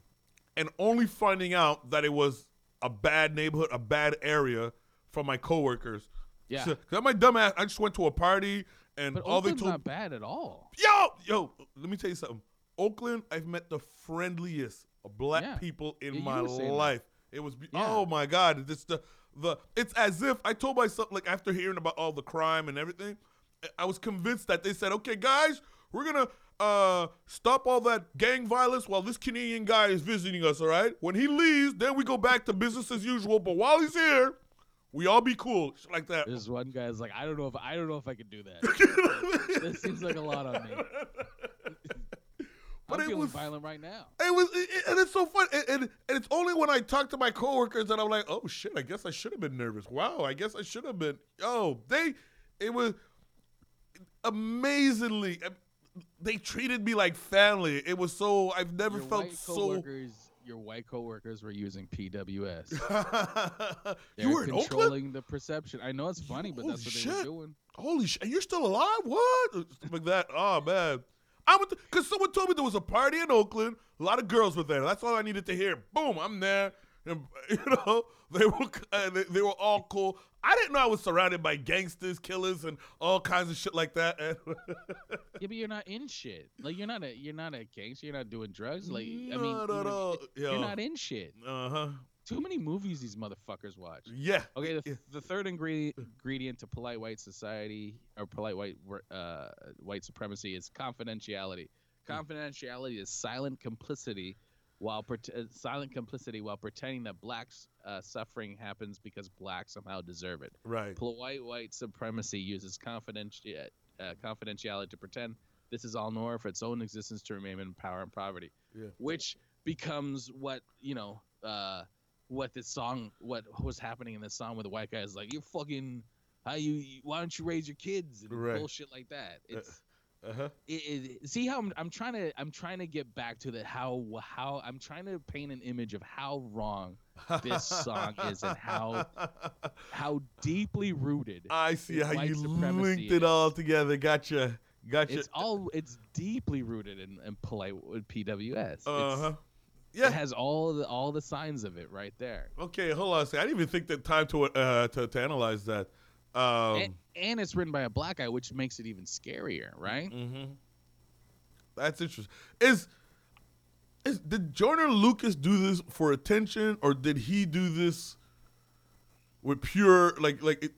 and only finding out that it was a bad neighborhood, a bad area from my coworkers. Yeah, So, cause I'm my dumb ass. I just went to a party and but all Oakland's they told not bad at all. yo, yo, let me tell you something. Oakland, I've met the friendliest black Yeah. people in Yeah, my life. It was, be- Yeah. oh my god, it's the the. It's as if I told myself like after hearing about all the crime and everything, I- I was convinced that they said, okay, guys, we're gonna uh stop all that gang violence while this Canadian guy is visiting us. All right, when he leaves, then we go back to business as usual. But while he's here, we all be cool, Shit like that. This one guy's like, "I don't know if I don't know if I could do that. this seems like a lot on me. But I'm it feeling was- violent right now." It was, it, and it's so fun, and, and, and it's only when I talk to my coworkers that I'm like, oh shit, I guess I should have been nervous. Wow, I guess I should have been. Oh, they, it was amazingly, they treated me like family. It was so I've never your felt white so. your white coworkers were using PWS. You were in Oakland. controlling the perception. I know it's funny, but Holy that's what they were doing. Holy shit, And you're still alive? What? Like that. Oh man. I went because someone told me there was a party in Oakland. A lot of girls were there. That's all I needed to hear. Boom, I'm there. And, you know, they were uh, they, they were all cool. I didn't know I was surrounded by gangsters, killers, and all kinds of shit like that. Yeah, but you're not in shit. Like you're not a you're not a gangster. You're not doing drugs. Like I mean, you're, all. you're not in shit. uh huh. Too many movies these motherfuckers watch. Yeah. Okay, the, Yeah. the third ingredient ingredient to polite white society or polite white uh, white supremacy is confidentiality. Confidentiality is silent complicity, while pret- uh, silent complicity while pretending that blacks uh, suffering happens because blacks somehow deserve it. Right. Polite white supremacy uses confidenti- uh, confidentiality to pretend this is all nor for its own existence to remain in power and poverty, Yeah. which becomes what you know. Uh, what this song, what was happening in this song with the white guys, like you fucking, how you, why don't you raise your kids and Right. bullshit like that. It's Uh huh. it, it, see how I'm, I'm trying to I'm trying to get back to the how how I'm trying to paint an image of how wrong this song is and how how deeply rooted I see how you linked it all together. Gotcha. Gotcha. it's all it's deeply rooted in, in polite with PWS. Uh huh. Yeah. It has all the all the signs of it right there. Okay, hold on a second. I didn't even think that time to uh to, to analyze that. Um, and, and it's written by a black guy, which makes it even scarier, right? mhm. That's interesting. Is is did Joyner Lucas do this for attention, or did he do this with pure like like it,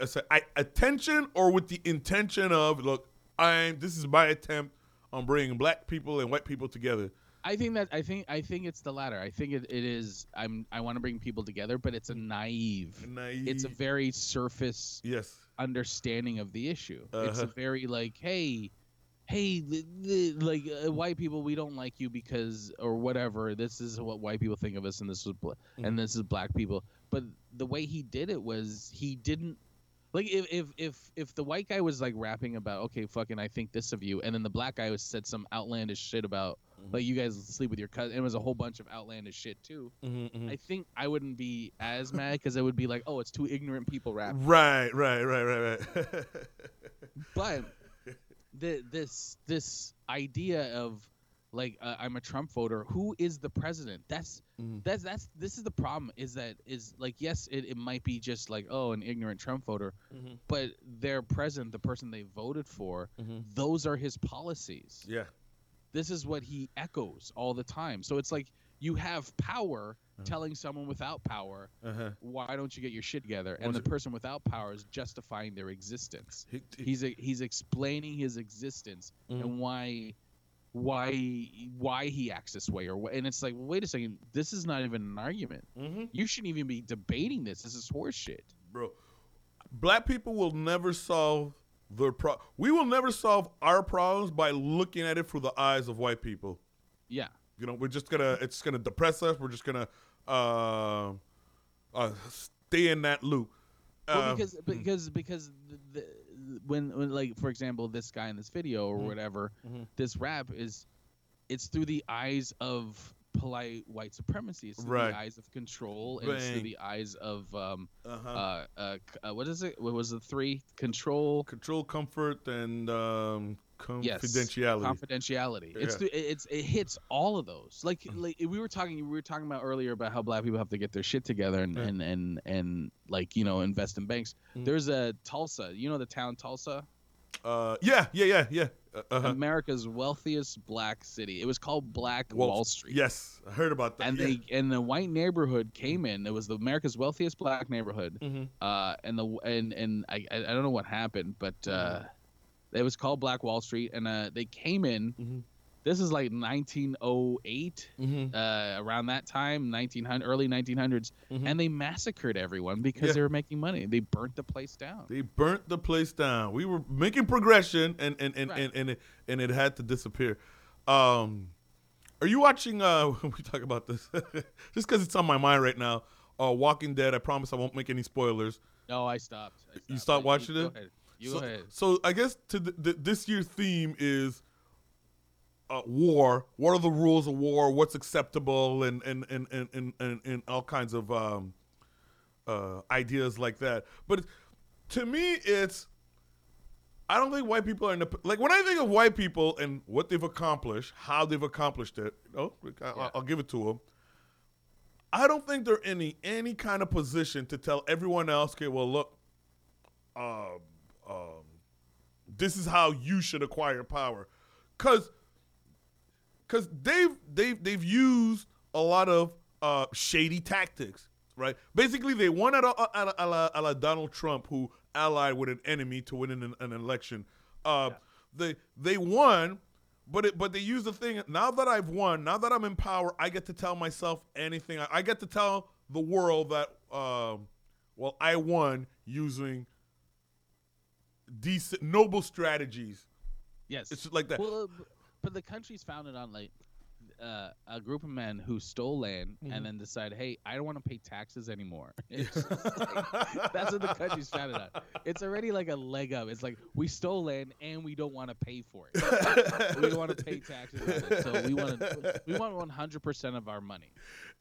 I said, I, attention, or with the intention of look, I'm this is my attempt on bringing black people and white people together. I think that I think I think it's the latter. I think it, it is. I'm I want to bring people together, but it's a naive. naive. It's a very surface yes. understanding of the issue. It's a Uh-huh. very like, hey, hey, the, the, like uh, white people, we don't like you because or whatever. This is what white people think of us, and this is bla- Mhm. and this is black people. But the way he did it was he didn't. Like if, if if if the white guy was like rapping about okay fucking I think this of you and then the black guy was said some outlandish shit about Mhm. like you guys sleep with your cousin it was a whole bunch of outlandish shit too Mm-hmm, I think I wouldn't be as mad because it would be like oh it's two ignorant people rapping Right, right, right, right, right. but the this this idea of like uh, I'm a Trump voter. Who is the president? That's Mhm. that's that's this is the problem. Is that is like yes, it, it might be just like oh an ignorant Trump voter, Mhm. but their president, the person they voted for, Mhm. those are his policies. Yeah. This is what he echoes all the time. So it's like you have power Uh-huh. telling someone without power, Uh-huh. why don't you get your shit together? And Was the it- person without power is justifying their existence He, he- he's he's explaining his existence Mhm. and why why why he acts this way or what and it's like wait a second this is not even an argument Mm-hmm. you shouldn't even be debating this this is horseshit bro. Black people will never solve their pro. We will never solve our problems by looking at it through the eyes of white people. yeah You know, we're just gonna. It's gonna depress us. We're just gonna uh, uh, stay in that loop. well, Uh, because because because the, the, when when like for example this guy in this video or Mhm. whatever Mhm. this rap is it's through the eyes of polite white supremacy it's through Right. the eyes of control and it's through the eyes of um uh-huh. uh, uh, uh what is it what was the three control Control, comfort, and um, Yes, confidentiality. confidentiality it's Yeah. it's it hits all of those like Mhm. like we were talking we were talking about earlier about how black people have to get their shit together and Yeah. and, and and like you know invest in banks Mhm. there's a tulsa you know the town tulsa uh, yeah, yeah, yeah, yeah. Uh, uh-huh. america's wealthiest black city it was called black Wall- wall, street Yes, I heard about that. and yeah. they and the white neighborhood came in it was the america's wealthiest black neighborhood Mhm. uh and the and and i i don't know what happened but uh it was called black wall street and uh they came in Mhm. This is like 1908 Mhm. uh around that time 1900 early 1900s Mhm. and they massacred everyone because Yeah. they were making money they burnt the place down They burnt the place down. We were making progression, and and and Right. and, and, it, and it had to disappear. Um, are you watching? Uh, we talk about this just because it's on my mind right now. Uh, Walking Dead. I promise I won't make any spoilers. no i stopped, I You stopped. stopped watching you it? go ahead. you so, go ahead so I guess to this year's theme is uh, war. What are the rules of war? What's acceptable, and and and and and, and, and all kinds of um, uh, ideas like that. But to me, it's I don't think white people are in the like when I think of white people and what they've accomplished, how they've accomplished it. You know, I, Yeah. I'll give it to them. I don't think they're in any any kind of position to tell everyone else, okay, well, look, um, um, this is how you should acquire power, because because they've they've they've used a lot of uh, shady tactics, right? Basically, they won at a, at a, a, la, a Donald Trump, who allied with an enemy to win an, an election. Uh, They they won, but it, but they use the thing. Now that I've won, now that I'm in power, I get to tell myself anything. I, I get to tell the world that um, well, I won using decent, noble strategies. yes It's like that. Well, uh, but the country's founded on like uh, a group of men who stole land Mhm. and then decided, hey, I don't want to pay taxes anymore. Like- that's what the country's founded on. It's already like a leg up. It's like we stole land and we don't want to pay for it. we don't want to pay taxes on it, so we want to we want 100 percent of our money,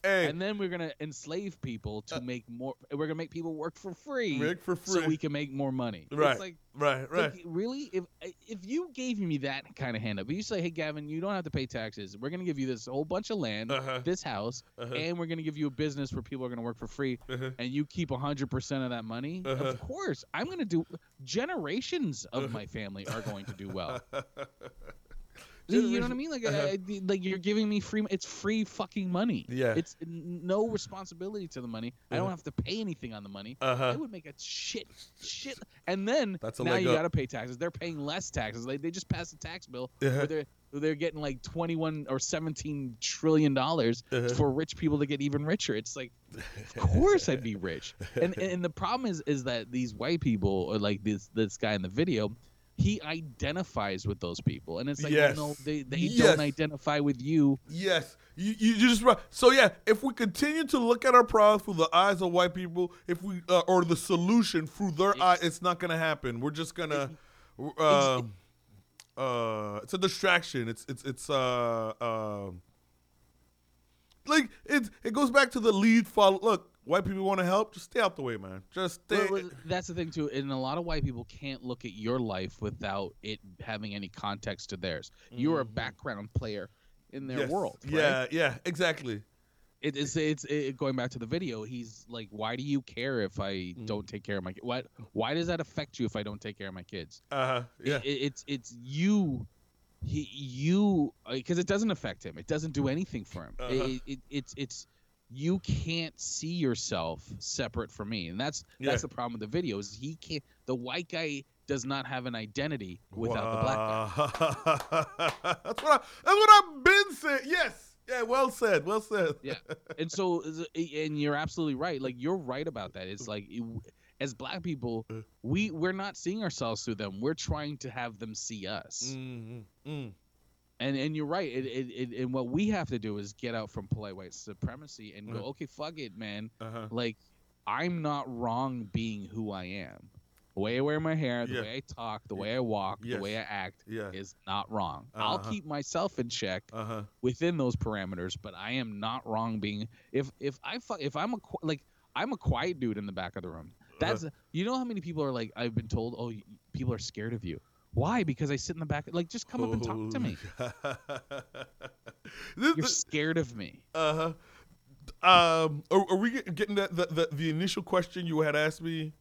Hey, and then we're gonna enslave people to make more. We're gonna make people work for free, make for free. so we can make more money. Right. Like right, right. like, really, if if you gave me that kind of hand up, you say, "Hey, Gavin, you don't have to pay taxes. We're gonna give you this whole bunch of land, Uh-huh. this house, Uh-huh. and we're gonna give you a business where people are gonna work for free, Uh-huh. and you keep hundred percent of that money. Uh-huh. Of course, I'm gonna do. Generations of Uh-huh. my family are going to do well. You know what I mean? Like, Uh-huh. I, like you're giving me free. It's free fucking money. Yeah. It's no responsibility to the money. I don't Uh-huh. have to pay anything on the money. Uh-huh. I would make a shit, shit, and then That's a now you got to pay taxes. They're paying less taxes. They, they just passed a tax bill Uh-huh. where they're, they're getting like 21 or 17 trillion dollars Uh-huh. for rich people to get even richer. It's like, of course I'd be rich. And and the problem is is that these white people or like this this guy in the video. He identifies with those people, and it's like, Yes. well, no, they, they Yes. don't identify with you. Yes, you, you you just right. So yeah, if we continue to look at our problems through the eyes of white people, if we uh, or the solution through their It's- eye, it's not gonna happen. We're just gonna. Uh, uh, it's a distraction. It's it's it's uh um. like it it goes back to the lead follow. Look, white people want to help. Just stay out the way, man. Just stay. Well, that's the thing too, and a lot of white people can't look at your life without it having any context to theirs. You're a background player in their Yes. world. right? Yeah, yeah, exactly. it, it's it's it, going back to the video. He's like, "Why do you care if I Mm. don't take care of my kid? What? Why does that affect you if I don't take care of my kids? Uh huh. Yeah. It, it- it's it's you." He, you because it doesn't affect him. It doesn't do anything for him. Uh-huh. It, it, it's it's you can't see yourself separate from me, and that's Yeah. that's the problem with the video is he can't. The white guy does not have an identity without the black guy. that's what I, that's what I've been saying. Yes. Yeah, well said. Well said. Yeah. And so, and you're absolutely right. Like you're right about that. It's like it, as black people, Uh. we we're not seeing ourselves through them. We're trying to have them see us. Mm, mm, And and you're right. It, it, it and what we have to do is get out from polite white supremacy and go, Uh. okay, fuck it, man. uh-huh. Like I'm not wrong being who I am. The way I wear my hair, the Yeah. way I talk, the way I walk, Yes. the way I act Yeah. is not wrong. I'll Uh-huh. keep myself in check Uh-huh. within those parameters, but I am not wrong being if if I fu- if I'm a qu- like I'm a quiet dude in the back of the room. That's you know how many people are like I've been told oh y- people are scared of you. Why? Because I sit in the back. Like just come up and talk to me. This- You're scared of me. Uh-huh. Um, are, are we getting that the, the the initial question you had asked me?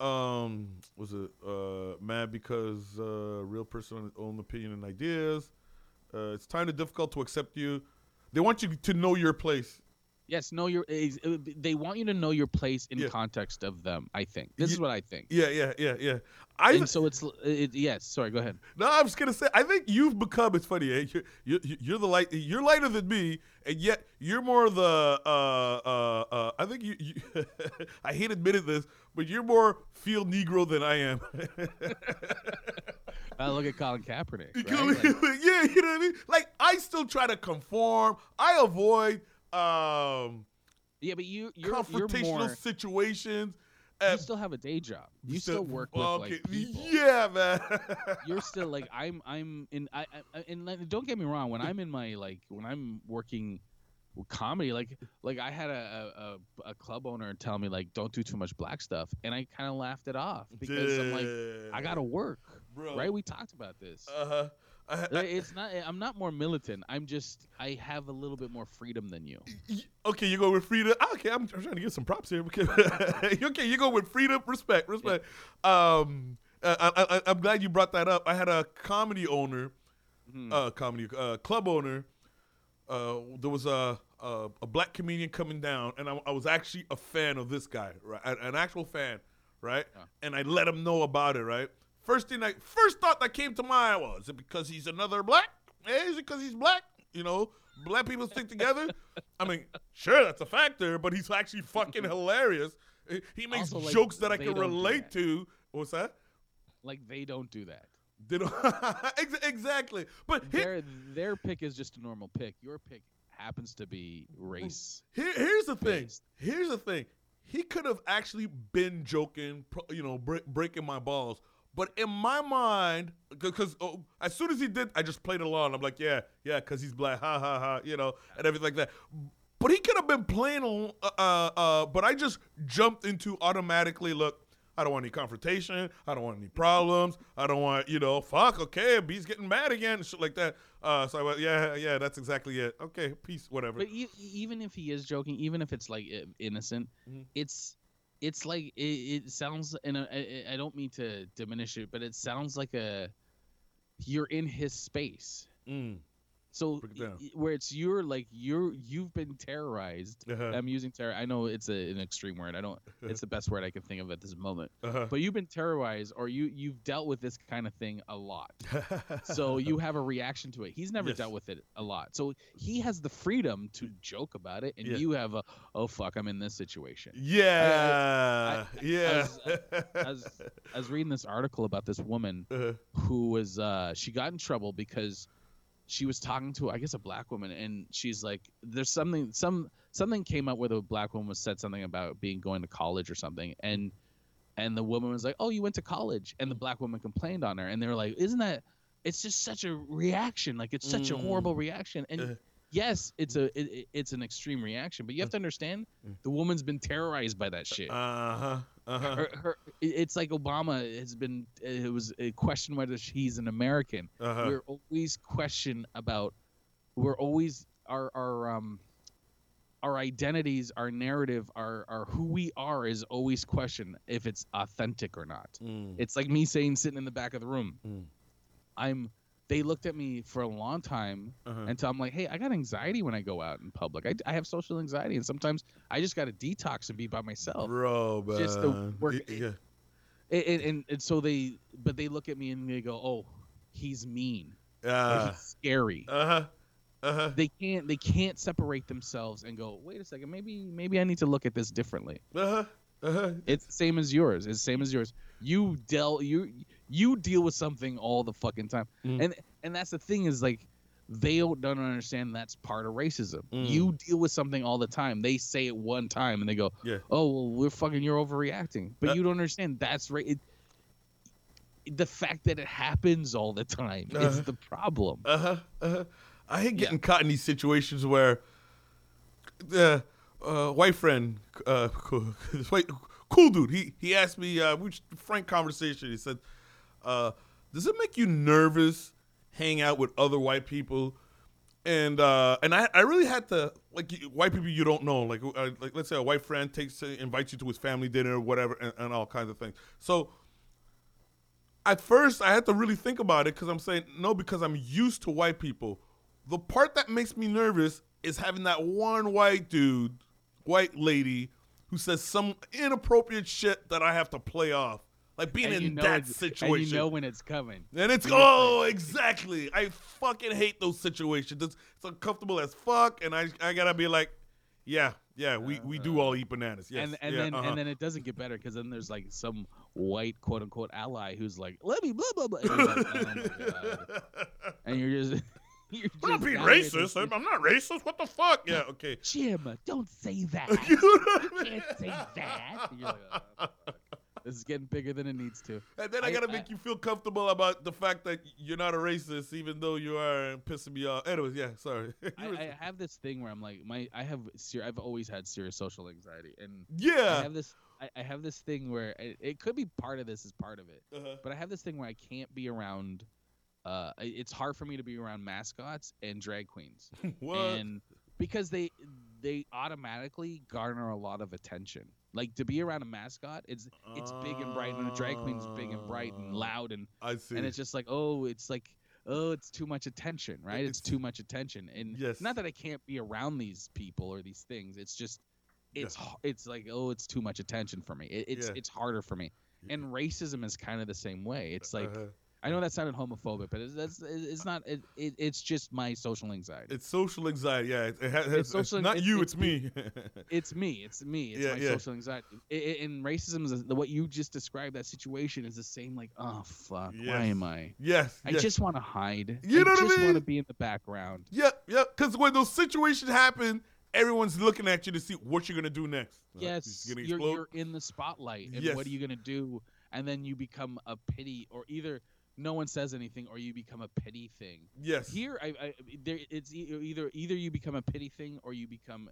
Um, was it uh mad because uh real person own opinion and ideas? Uh, it's kind of difficult to accept you. They want you to know your place. Yes, know your. uh, They want you to know your place in Yeah. context of them. I think this is what I think. Yeah, yeah, yeah, yeah. I and so it's it, yes. Sorry, go ahead. no, I'm just gonna say. I think you've become. It's funny. Eh? You're, you're you're the light. You're lighter than me, and yet you're more the. Uh, uh, uh, I think you. you I hate admitting this, but you're more field Negro than I am. I look at Colin Kaepernick. Right? Like, yeah, you know what I mean. Like I still try to conform. I avoid um, yeah, but you you're, you're confrontational more. situations. You still have a day job. You still work with okay, like people. Yeah, man. You're still like I'm. I'm in. I, I and like, don't get me wrong. When I'm in my like when I'm working with comedy, like like I had a a, a club owner tell me like don't do too much black stuff, and I kind of laughed it off because I'm like I gotta work, Bro. right? We talked about this. Uh-huh. I- I- Like, it's not. I'm not more militant. I'm just. I have a little bit more freedom than you. Okay, you go with freedom. Ah, Okay, I'm, I'm trying to get some props here. Because okay, you go with freedom, respect, respect. Um, uh, I, I, I'm glad you brought that up. I had a comedy owner, Mhm. uh, comedy uh, club owner. Uh, there was a, a a black comedian coming down, and I, I was actually a fan of this guy, right? An, an actual fan, right? Yeah. And I let him know about it, right? First thing, I first thought that came to mind was, is it because he's another black? Eh, is it because he's black? You know, black people stick together. I mean, sure, that's a factor, but he's actually fucking hilarious. He makes Also, like, jokes that I can relate to. What's that? Like they don't do that. They don't exactly. But Their their pick is just a normal pick. Your pick happens to be race. here, here's the thing. based. Here's the thing. He could have actually been joking, you know, bre- breaking my balls. But in my mind, because oh, as soon as he did, I just played along. I'm like, yeah, yeah, because he's black, ha ha ha, you know, and everything like that. But he could have been playing, uh, uh, uh, but I just jumped into automatically. Look, I don't want any confrontation. I don't want any problems. I don't want, you know, fuck. Okay, B's getting mad again, shit like that. Uh, so I went, yeah, yeah, that's exactly it. Okay, peace, whatever. But e- even if he is joking, even if it's like innocent, Mhm. it's it's like it, it sounds. And I- I, don't mean to diminish it, but it sounds like a you're in his space. Mm. So it where it's you're like you're you've been terrorized. Uh-huh. I'm using terror. I know it's a, an extreme word. I don't. It's the best word I can think of at this moment. Uh-huh. But you've been terrorized, or you you've dealt with this kind of thing a lot. so you have a reaction to it. He's never Yes. dealt with it a lot. So he has the freedom to joke about it, and Yeah. you have a oh fuck, I'm in this situation. Yeah, yeah. I was, I was reading this article about this woman Uh, who was uh she got in trouble because she was talking to I guess a black woman and she's like there's something some something came up where the black woman was said something about being going to college or something and and the woman was like oh you went to college and the black woman complained on her and they were like isn't that it's just such a reaction like it's such a Mm. horrible reaction and Uh. yes it's a it, it- it's an extreme reaction but you have to understand Mm. the woman's been terrorized by that shit uh-huh, uh-huh. her, her, it's like Obama has been. It was a question whether he's an American. Uh-huh. We're always question about. We're always our our um. Our identities, our narrative, our, our who we are is always questioned if it's authentic or not. Mm. It's like me saying sitting in the back of the room. Mm. I'm. They looked at me for a long time Uh-huh. until I'm like, hey, I got anxiety when I go out in public. I, I have social anxiety, and sometimes I just got to detox and be by myself. Bro, man. just the work- yeah. and, and, and so they, but they look at me and they go, "Oh, he's mean. Uh he's scary." Uh huh. Uh huh. they can't they can't separate themselves and go wait a second maybe maybe i need to look at this differently Uh huh. Uh huh. it's the same as yours it's the same as yours you deal you you deal with something all the fucking time Mm. and and that's the thing is like they don't, don't understand that's part of racism Mm. you deal with something all the time they say it one time and they go Yeah. oh well we're fucking you're overreacting but Uh, you don't understand that's right it, the fact that it happens all the time is Uh-huh. the problem Uh huh. Uh huh. I hate getting caught in these situations where the uh, white friend, uh, cool, this white cool dude, he he asked me, uh, we just- frank conversation. He said, uh, "Does it make you nervous hang out with other white people?" And uh, and I, I really had to like white people you don't know like uh, like let's say a white friend takes invites you to his family dinner or whatever and, and all kinds of things. So at first I had to really think about it because I'm saying no because I'm used to white people. The part that makes me nervous is having that one white dude, white lady, who says some inappropriate shit that I have to play off, like being and in that situation. and you know when it's coming And it's oh exactly. I fucking hate those situations. It's, it's uncomfortable as fuck, and I I gotta be like, yeah, yeah, we, we do all eat bananas. Yes, and and yeah, then uh-huh. and then it doesn't get better because then there's like some white quote unquote ally who's like, let me blah blah blah, and you're, like, oh. And you're just you're I'm not being racist. I'm, I'm not racist. What the fuck? Yeah, okay. Jim, don't say that. You know what I You mean? can't say that. Like, "Oh. This is getting bigger than it needs to. And then I, I- gotta I- make you feel comfortable about the fact that you're not a racist, even though you are pissing me off. Anyways, yeah, sorry. I, I have this thing where I'm like, my I have ser- I've always had serious social anxiety, and yeah, I have this I, I have this thing where it, it could be part of this is part of it. Uh-huh. but I have this thing where I can't be around. Uh, it's hard for me to be around mascots and drag queens, What? and because they they automatically garner a lot of attention. Like to be around a mascot, it's it's big and bright, and a drag queen's big and bright and Ah, loud, and I see. and it's just like oh, it's like oh, it's too much attention, right? It's, It's- too much attention, and Yes. not that I can't be around these people or these things. It's just it's Yeah. it's like oh, it's too much attention for me. It, it's Yeah. it's harder for me. And racism is kind of the same way. It's like Uh-huh. I know that sounded homophobic, but it's that's it's not. It, it it's just my social anxiety. It's social anxiety. Yeah, it, has, It's it's, social- not it's- you. it's me. It's me. It's me. It's Yeah, my yeah. social anxiety. And racism is what you just described. That situation is the same. Like, oh fuck, why am I? yes. I yes. just want to hide. You I know what I just want to be in the background. Yep, yep. Because when those situations happen, everyone's looking at you to see what you're gonna do next. Yes, you're gonna you're, explode. you're in the spotlight, and Yes. what are you gonna do? And then you become a pity, or either no one says anything, or you become a pity thing. yes. Here, I, I there, it's either either you become a pity thing, or you become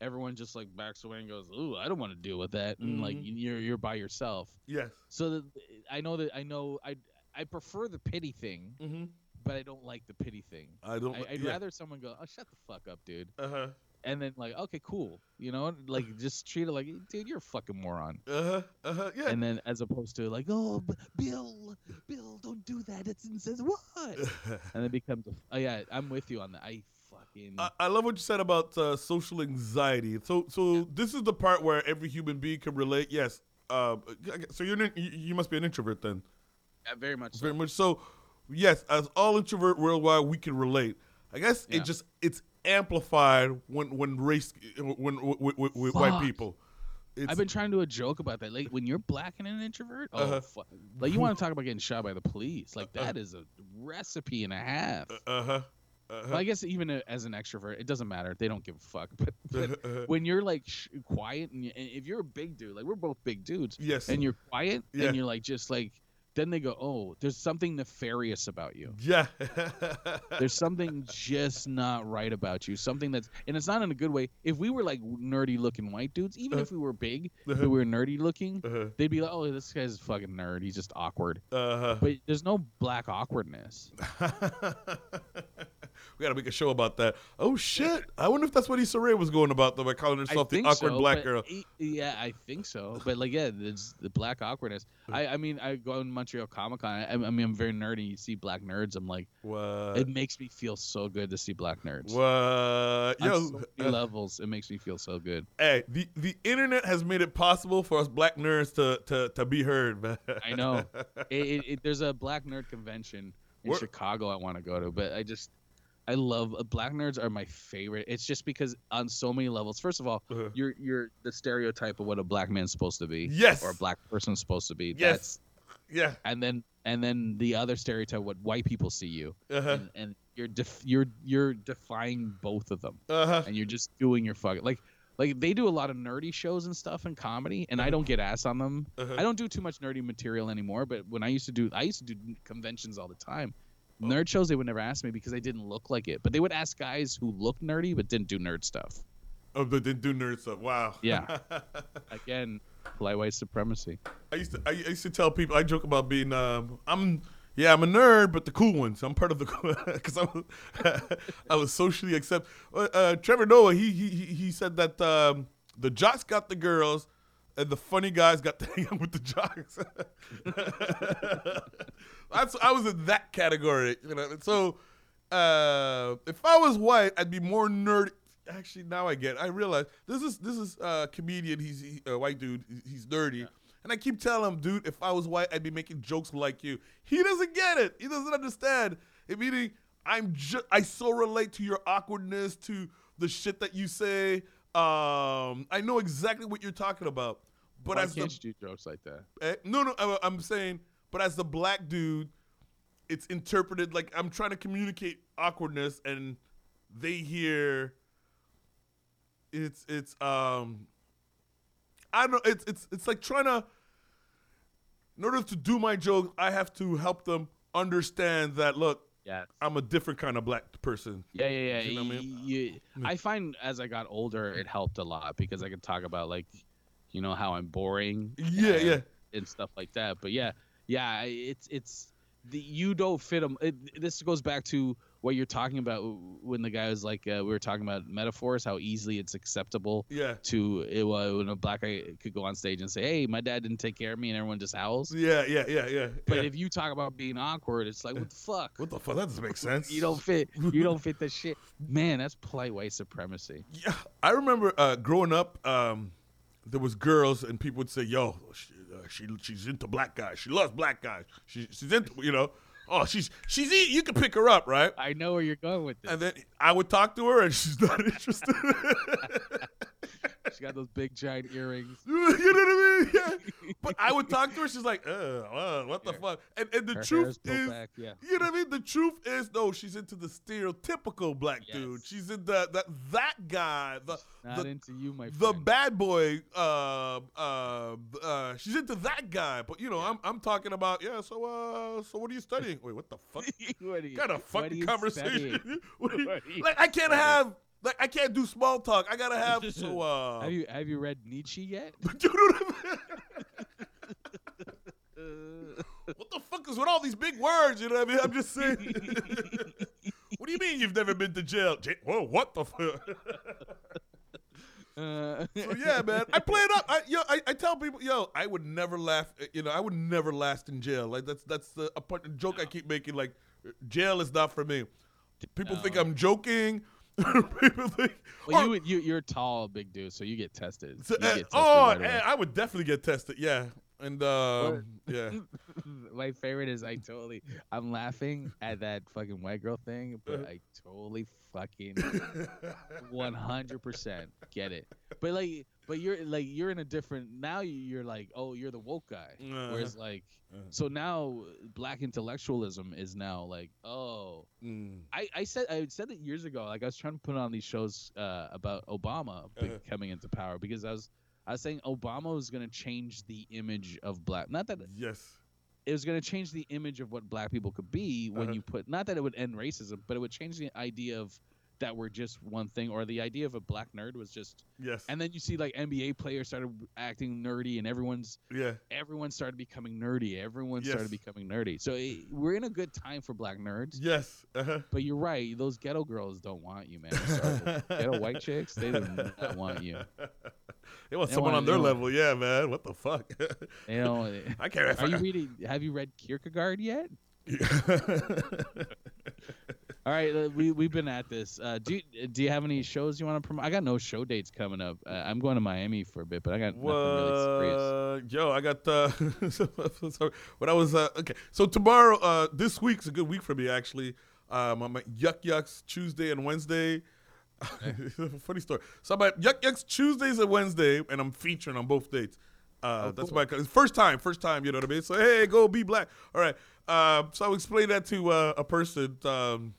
everyone just like backs away and goes, "Ooh, I don't want to deal with that," and like Mhm. you're you're by yourself. yes. So that, I know that I know I I prefer the pity thing, Mm-hmm. but I don't like the pity thing. I don't. I, I'd yeah. rather someone go, "Oh, shut the fuck up, dude," Uh huh. And then like, "Okay, cool," you know, like just treat it like, "Dude, you're a fucking moron." Uh huh. Uh huh. Yeah. And then as opposed to like, "Oh, B- Bill, Bill, don't do that." It's and says what? And it becomes, a, oh yeah, I'm with you on that. I fucking I, I love what you said about uh, social anxiety. So, so this is the part where every human being can relate. Yes. Uh, so you're an, you you must be an introvert then. yeah, very much. So. Very much so. Yes, as all introvert worldwide, we can relate. I guess Yeah. it just it's amplified when when race when with, with, white people. It's, I've been trying to do a joke about that. Like when you're black and an introvert, oh, Uh-huh. fuck. like you want to talk about getting shot by the police? Like that is a recipe and a half. uh huh. Uh Well, I guess even as an extrovert, it doesn't matter. They don't give a fuck. But, but uh-huh. when you're like sh- quiet and, you, and if you're a big dude, like we're both big dudes, yes. and you're quiet Yeah. and you're like just like, then they go, oh, there's something nefarious about you. yeah. There's something just not right about you. Something that's, and it's not in a good way. If we were like nerdy looking white dudes, even Uh-huh. if we were big, if Uh-huh. we were nerdy looking, uh-huh. they'd be like, oh, this guy's a fucking nerd. He's just awkward. Uh-huh. But there's no black awkwardness. We gotta make a show about that. Oh shit! I wonder if that's what Issa Rae was going about though by calling herself the awkward so, black girl. Yeah, I think so. But like, yeah, it's the black awkwardness. I, I mean, I go in Montreal Comic Con. I, I mean, I'm very nerdy. You see black nerds. I'm like, What? it makes me feel so good to see black nerds. What? Yo, so uh, levels, it makes me feel so good. hey, the the internet has made it possible for us black nerds to to, to be heard, man. I know. it, it, it, there's a black nerd convention in Where- Chicago I want to go to, but I just I love uh, black nerds are my favorite. It's just because on so many levels. First of all, Uh-huh. you're you're the stereotype of what a black man's supposed to be, Yes. or a black person's supposed to be. Yes. That's yeah. and then and then the other stereotype what white people see you, Uh huh. and, and you're def- you're you're defying both of them, Uh huh. and you're just doing your fucking like. Like they do a lot of nerdy shows and stuff and comedy, and I don't get ass on them. Uh-huh. I don't do too much nerdy material anymore, but when I used to do, I used to do conventions all the time. Nerd shows they would never ask me because I didn't look like it, but they would ask guys who looked nerdy but didn't do nerd stuff. Oh, but didn't do nerd stuff. Wow. Yeah. Again, white supremacy. I used to I used to tell people I joke about being um I'm yeah I'm a nerd but the cool ones I'm part of the because I was I was socially accepted. uh, uh, Trevor Noah he he he he said that um, the jocks got the girls and the funny guys got to hang out with the jocks. That's I was in that category you know so uh, if I was white I'd be more nerd. Actually, now I get. it. I realize this is this is a uh, comedian. He's a white dude. He's nerdy. And I keep telling him, dude, if I was white, I'd be making jokes like you. He doesn't get it. He doesn't understand. It meaning I'm just I so relate to your awkwardness, to the shit that you say. Um, I know exactly what you're talking about. But Why as can't you do jokes like that? eh, no, no, I- I'm saying, but as the black dude, it's interpreted like I'm trying to communicate awkwardness, and they hear it's it's um I don't know it's it's it's like trying to in order to do my joke, I have to help them understand that look, Yeah. I'm a different kind of black person. Yeah, yeah, yeah. You know what I mean? You- I find as I got older, it helped a lot because I could talk about like, you know, how I'm boring. Yeah, and, yeah. and stuff like that. But yeah, yeah, it's it's the you don't fit them. It, this goes back to what you're talking about when the guy was like, uh, we were talking about metaphors, how easily it's acceptable Yeah. to it, uh, when a black guy could go on stage and say, "Hey, my dad didn't take care of me," and everyone just howls. Yeah, yeah, yeah, yeah. But yeah. if you talk about being awkward, it's like, what the fuck? what the fuck? That doesn't make sense. You don't fit. You don't fit the shit. Man, that's polite white supremacy. Yeah, I remember uh, growing up. Um, there was girls, and people would say, "Yo, she, uh, she she's into black guys. She loves black guys. She, she's into you know. Oh, she's she's e- you can pick her up, right?" I know where you're going with this. And then I would talk to her, and she's not interested. She's got those big giant earrings. you know what I mean? Yeah. But I would talk to her. She's like, uh, uh what the Yeah. fuck? And and the Her truth is, back. Yeah. you know what I mean? The truth is, no, she's into the stereotypical black dude. She's in the that that guy, the Not the, into you, my the friend. bad boy. Uh, uh, uh, she's into that guy. But you know, I'm I'm talking about yeah. So uh, so what are you studying? Wait, what the fuck? what are you, kind of what fucking conversation? What are you- What are you like I can't have like I can't do small talk. I gotta have so uh. Have you have you read Nietzsche yet? What I mean? What the fuck is with all these big words? You know what I mean? I'm just saying. what do you mean you've never been to jail? J- Whoa, what the fuck? Uh, so yeah, man, I play it up. I, yo, I, I tell people, yo, I would never laugh. uh, You know, I would never last in jail. Like that's that's the a part, the joke I keep making. Like, jail is not for me. People think I'm joking. people think. well, or- you, you you're tall, big dude, so you get tested. so, You uh, get tested oh, right eh, I would definitely get tested. Yeah, and um, yeah. My favorite is I totally I'm laughing at that fucking white girl thing, Uh-huh. but I totally fucking one hundred percent get it. But like, but you're like you're in a different now. You're like, oh, you're the woke guy. Whereas like, Uh-huh. so now black intellectualism is now like, oh, Mm. I, I said I said it years ago. Like I was trying to put on these shows uh, about Obama Uh-huh. coming into power because I was I was saying Obama was going to change the image of black. Not that Yes. it was going to change the image of what black people could be when Uh-huh. you put not that it would end racism, but it would change the idea of that were just one thing, or the idea of a black nerd was just. Yes. And then you see like NBA players started acting nerdy, and everyone's yeah. everyone started becoming nerdy. Everyone Yes. started becoming nerdy. So it, we're in a good time for black nerds. Yes. Uh-huh. But you're right; those ghetto girls don't want you, man. Ghetto white chicks, they do not want you. They want They someone on their level. Yeah, man. What the fuck? They don't. I can't. Are you reading? Have you read Kierkegaard yet? All right, uh, we we've been at this. Uh, do you, do you have any shows you want to promote? I got no show dates coming up. Uh, I'm going to Miami for a bit, but I got nothing really serious. Yo, I got uh so when I was uh okay. So tomorrow, uh this week's a good week for me actually. Um I'm at Yuk Yuk's Tuesday and Wednesday. Funny story. So I'm at Yuk Yuk's Tuesdays and Wednesday, and I'm featuring on both dates. Uh, Oh, that's cool. first time, first time. You know what I mean? So hey, go be black. All right. Um, so I explained that to uh, a person um,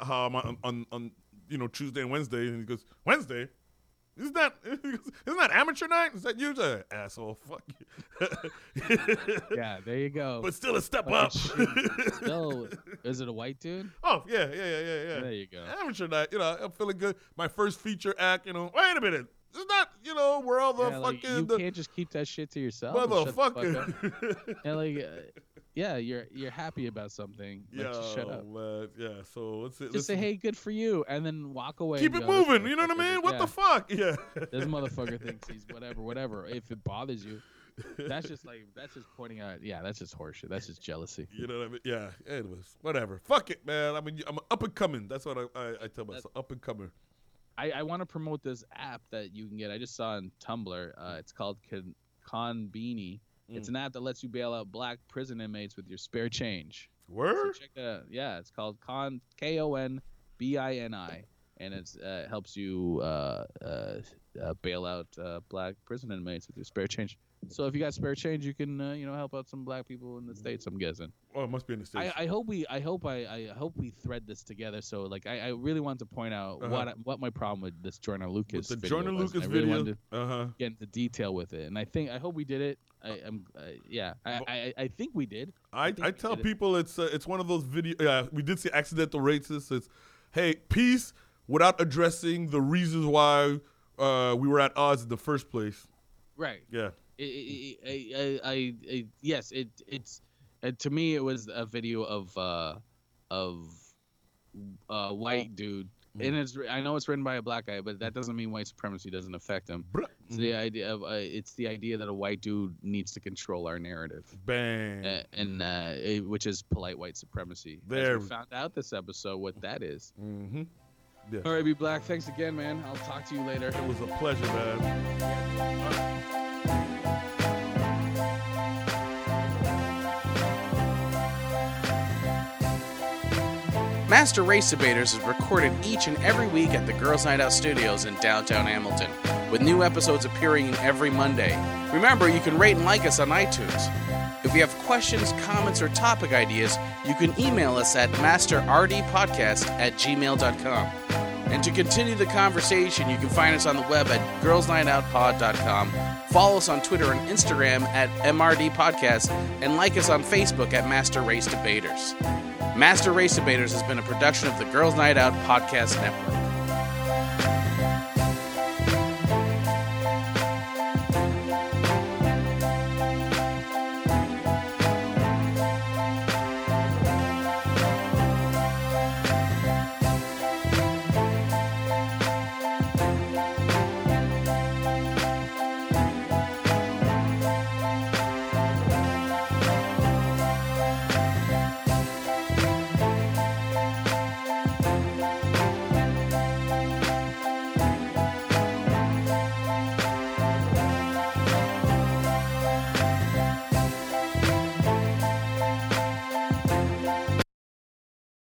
how I'm on, on on you know Tuesday and Wednesday, and he goes Wednesday. Isn't that isn't that amateur night? Is that you, Uh, asshole? Fuck you. Yeah, there you go. But still a step Fucking up. shit. Still, is it a white dude? oh yeah, yeah, yeah, yeah, yeah. There you go. Amateur night. You know, I'm feeling good. My first feature act. You know, wait a minute. It's not. You know, where all the Yeah, like, you the can't just keep that shit to yourself. and fuck up. motherfucker. Like, uh, yeah, you're you're happy about something. Like, just shut up. man. Yeah. So let's Just say, "Hey, good for you," and then walk away. Keep it go, moving. You know what I mean? What yeah, the fuck? Yeah. This motherfucker thinks he's whatever, whatever. If it bothers you, that's just like that's just pointing out. Yeah, that's just horseshit. That's just jealousy. You know what I mean? Yeah. Anyways, whatever. Fuck it, man. I mean, I'm up and coming. That's what I, I, I tell myself. Up and coming. I, I want to promote this app that you can get. I just saw on Tumblr. Uh, it's called Con- Konbini. It's Mm. an app that lets you bail out black prison inmates with your spare change. So Word. check that. out. Yeah, it's called Con K O N B I N I, and it uh, helps you uh, uh, uh, bail out uh, black prison inmates with your spare change. So if you got spare change, you can uh, you know help out some black people in the states. I'm guessing. Oh, it must be in the states. I, I hope we I hope I, I hope we thread this together. So like I, I really want to point out Uh-huh. what what my problem with this Joyner Lucas With the video Joyner was. Lucas I really video. Uh huh. get into detail with it, and I think I hope we did it. I, I'm uh, yeah I, I I think we did. I, think I tell did it. people it's uh, it's one of those video. Yeah, we did see accidental racist. It's hey peace without addressing the reasons why uh, we were at odds in the first place. Right. Yeah. I, I, I, I, I yes, it it's uh, to me it was a video of uh of a white dude, Mm. and it's I know it's written by a black guy, but that doesn't mean white supremacy doesn't affect him. Bruh. It's the idea of uh, it's the idea that a white dude needs to control our narrative, Bang. uh, and uh, it- which is polite white supremacy. As we found out this episode what that is. mm-hmm. Yeah. All right, be black. Thanks again, man. I'll talk to you later. It was a pleasure, man. Master Race Debaters is recorded each and every week at the Girls Night Out Studios in downtown Hamilton, with new episodes appearing every Monday. Remember, you can rate and like us on iTunes. If you have questions, comments, or topic ideas, you can email us at masterrdpodcast at gmail.com. And to continue the conversation, you can find us on the web at girlsnightoutpod.com. Follow us on Twitter and Instagram at MRD Podcast, and like us on Facebook at Master Race Debaters. Master Race Debaters has been a production of the Girls Night Out Podcast Network.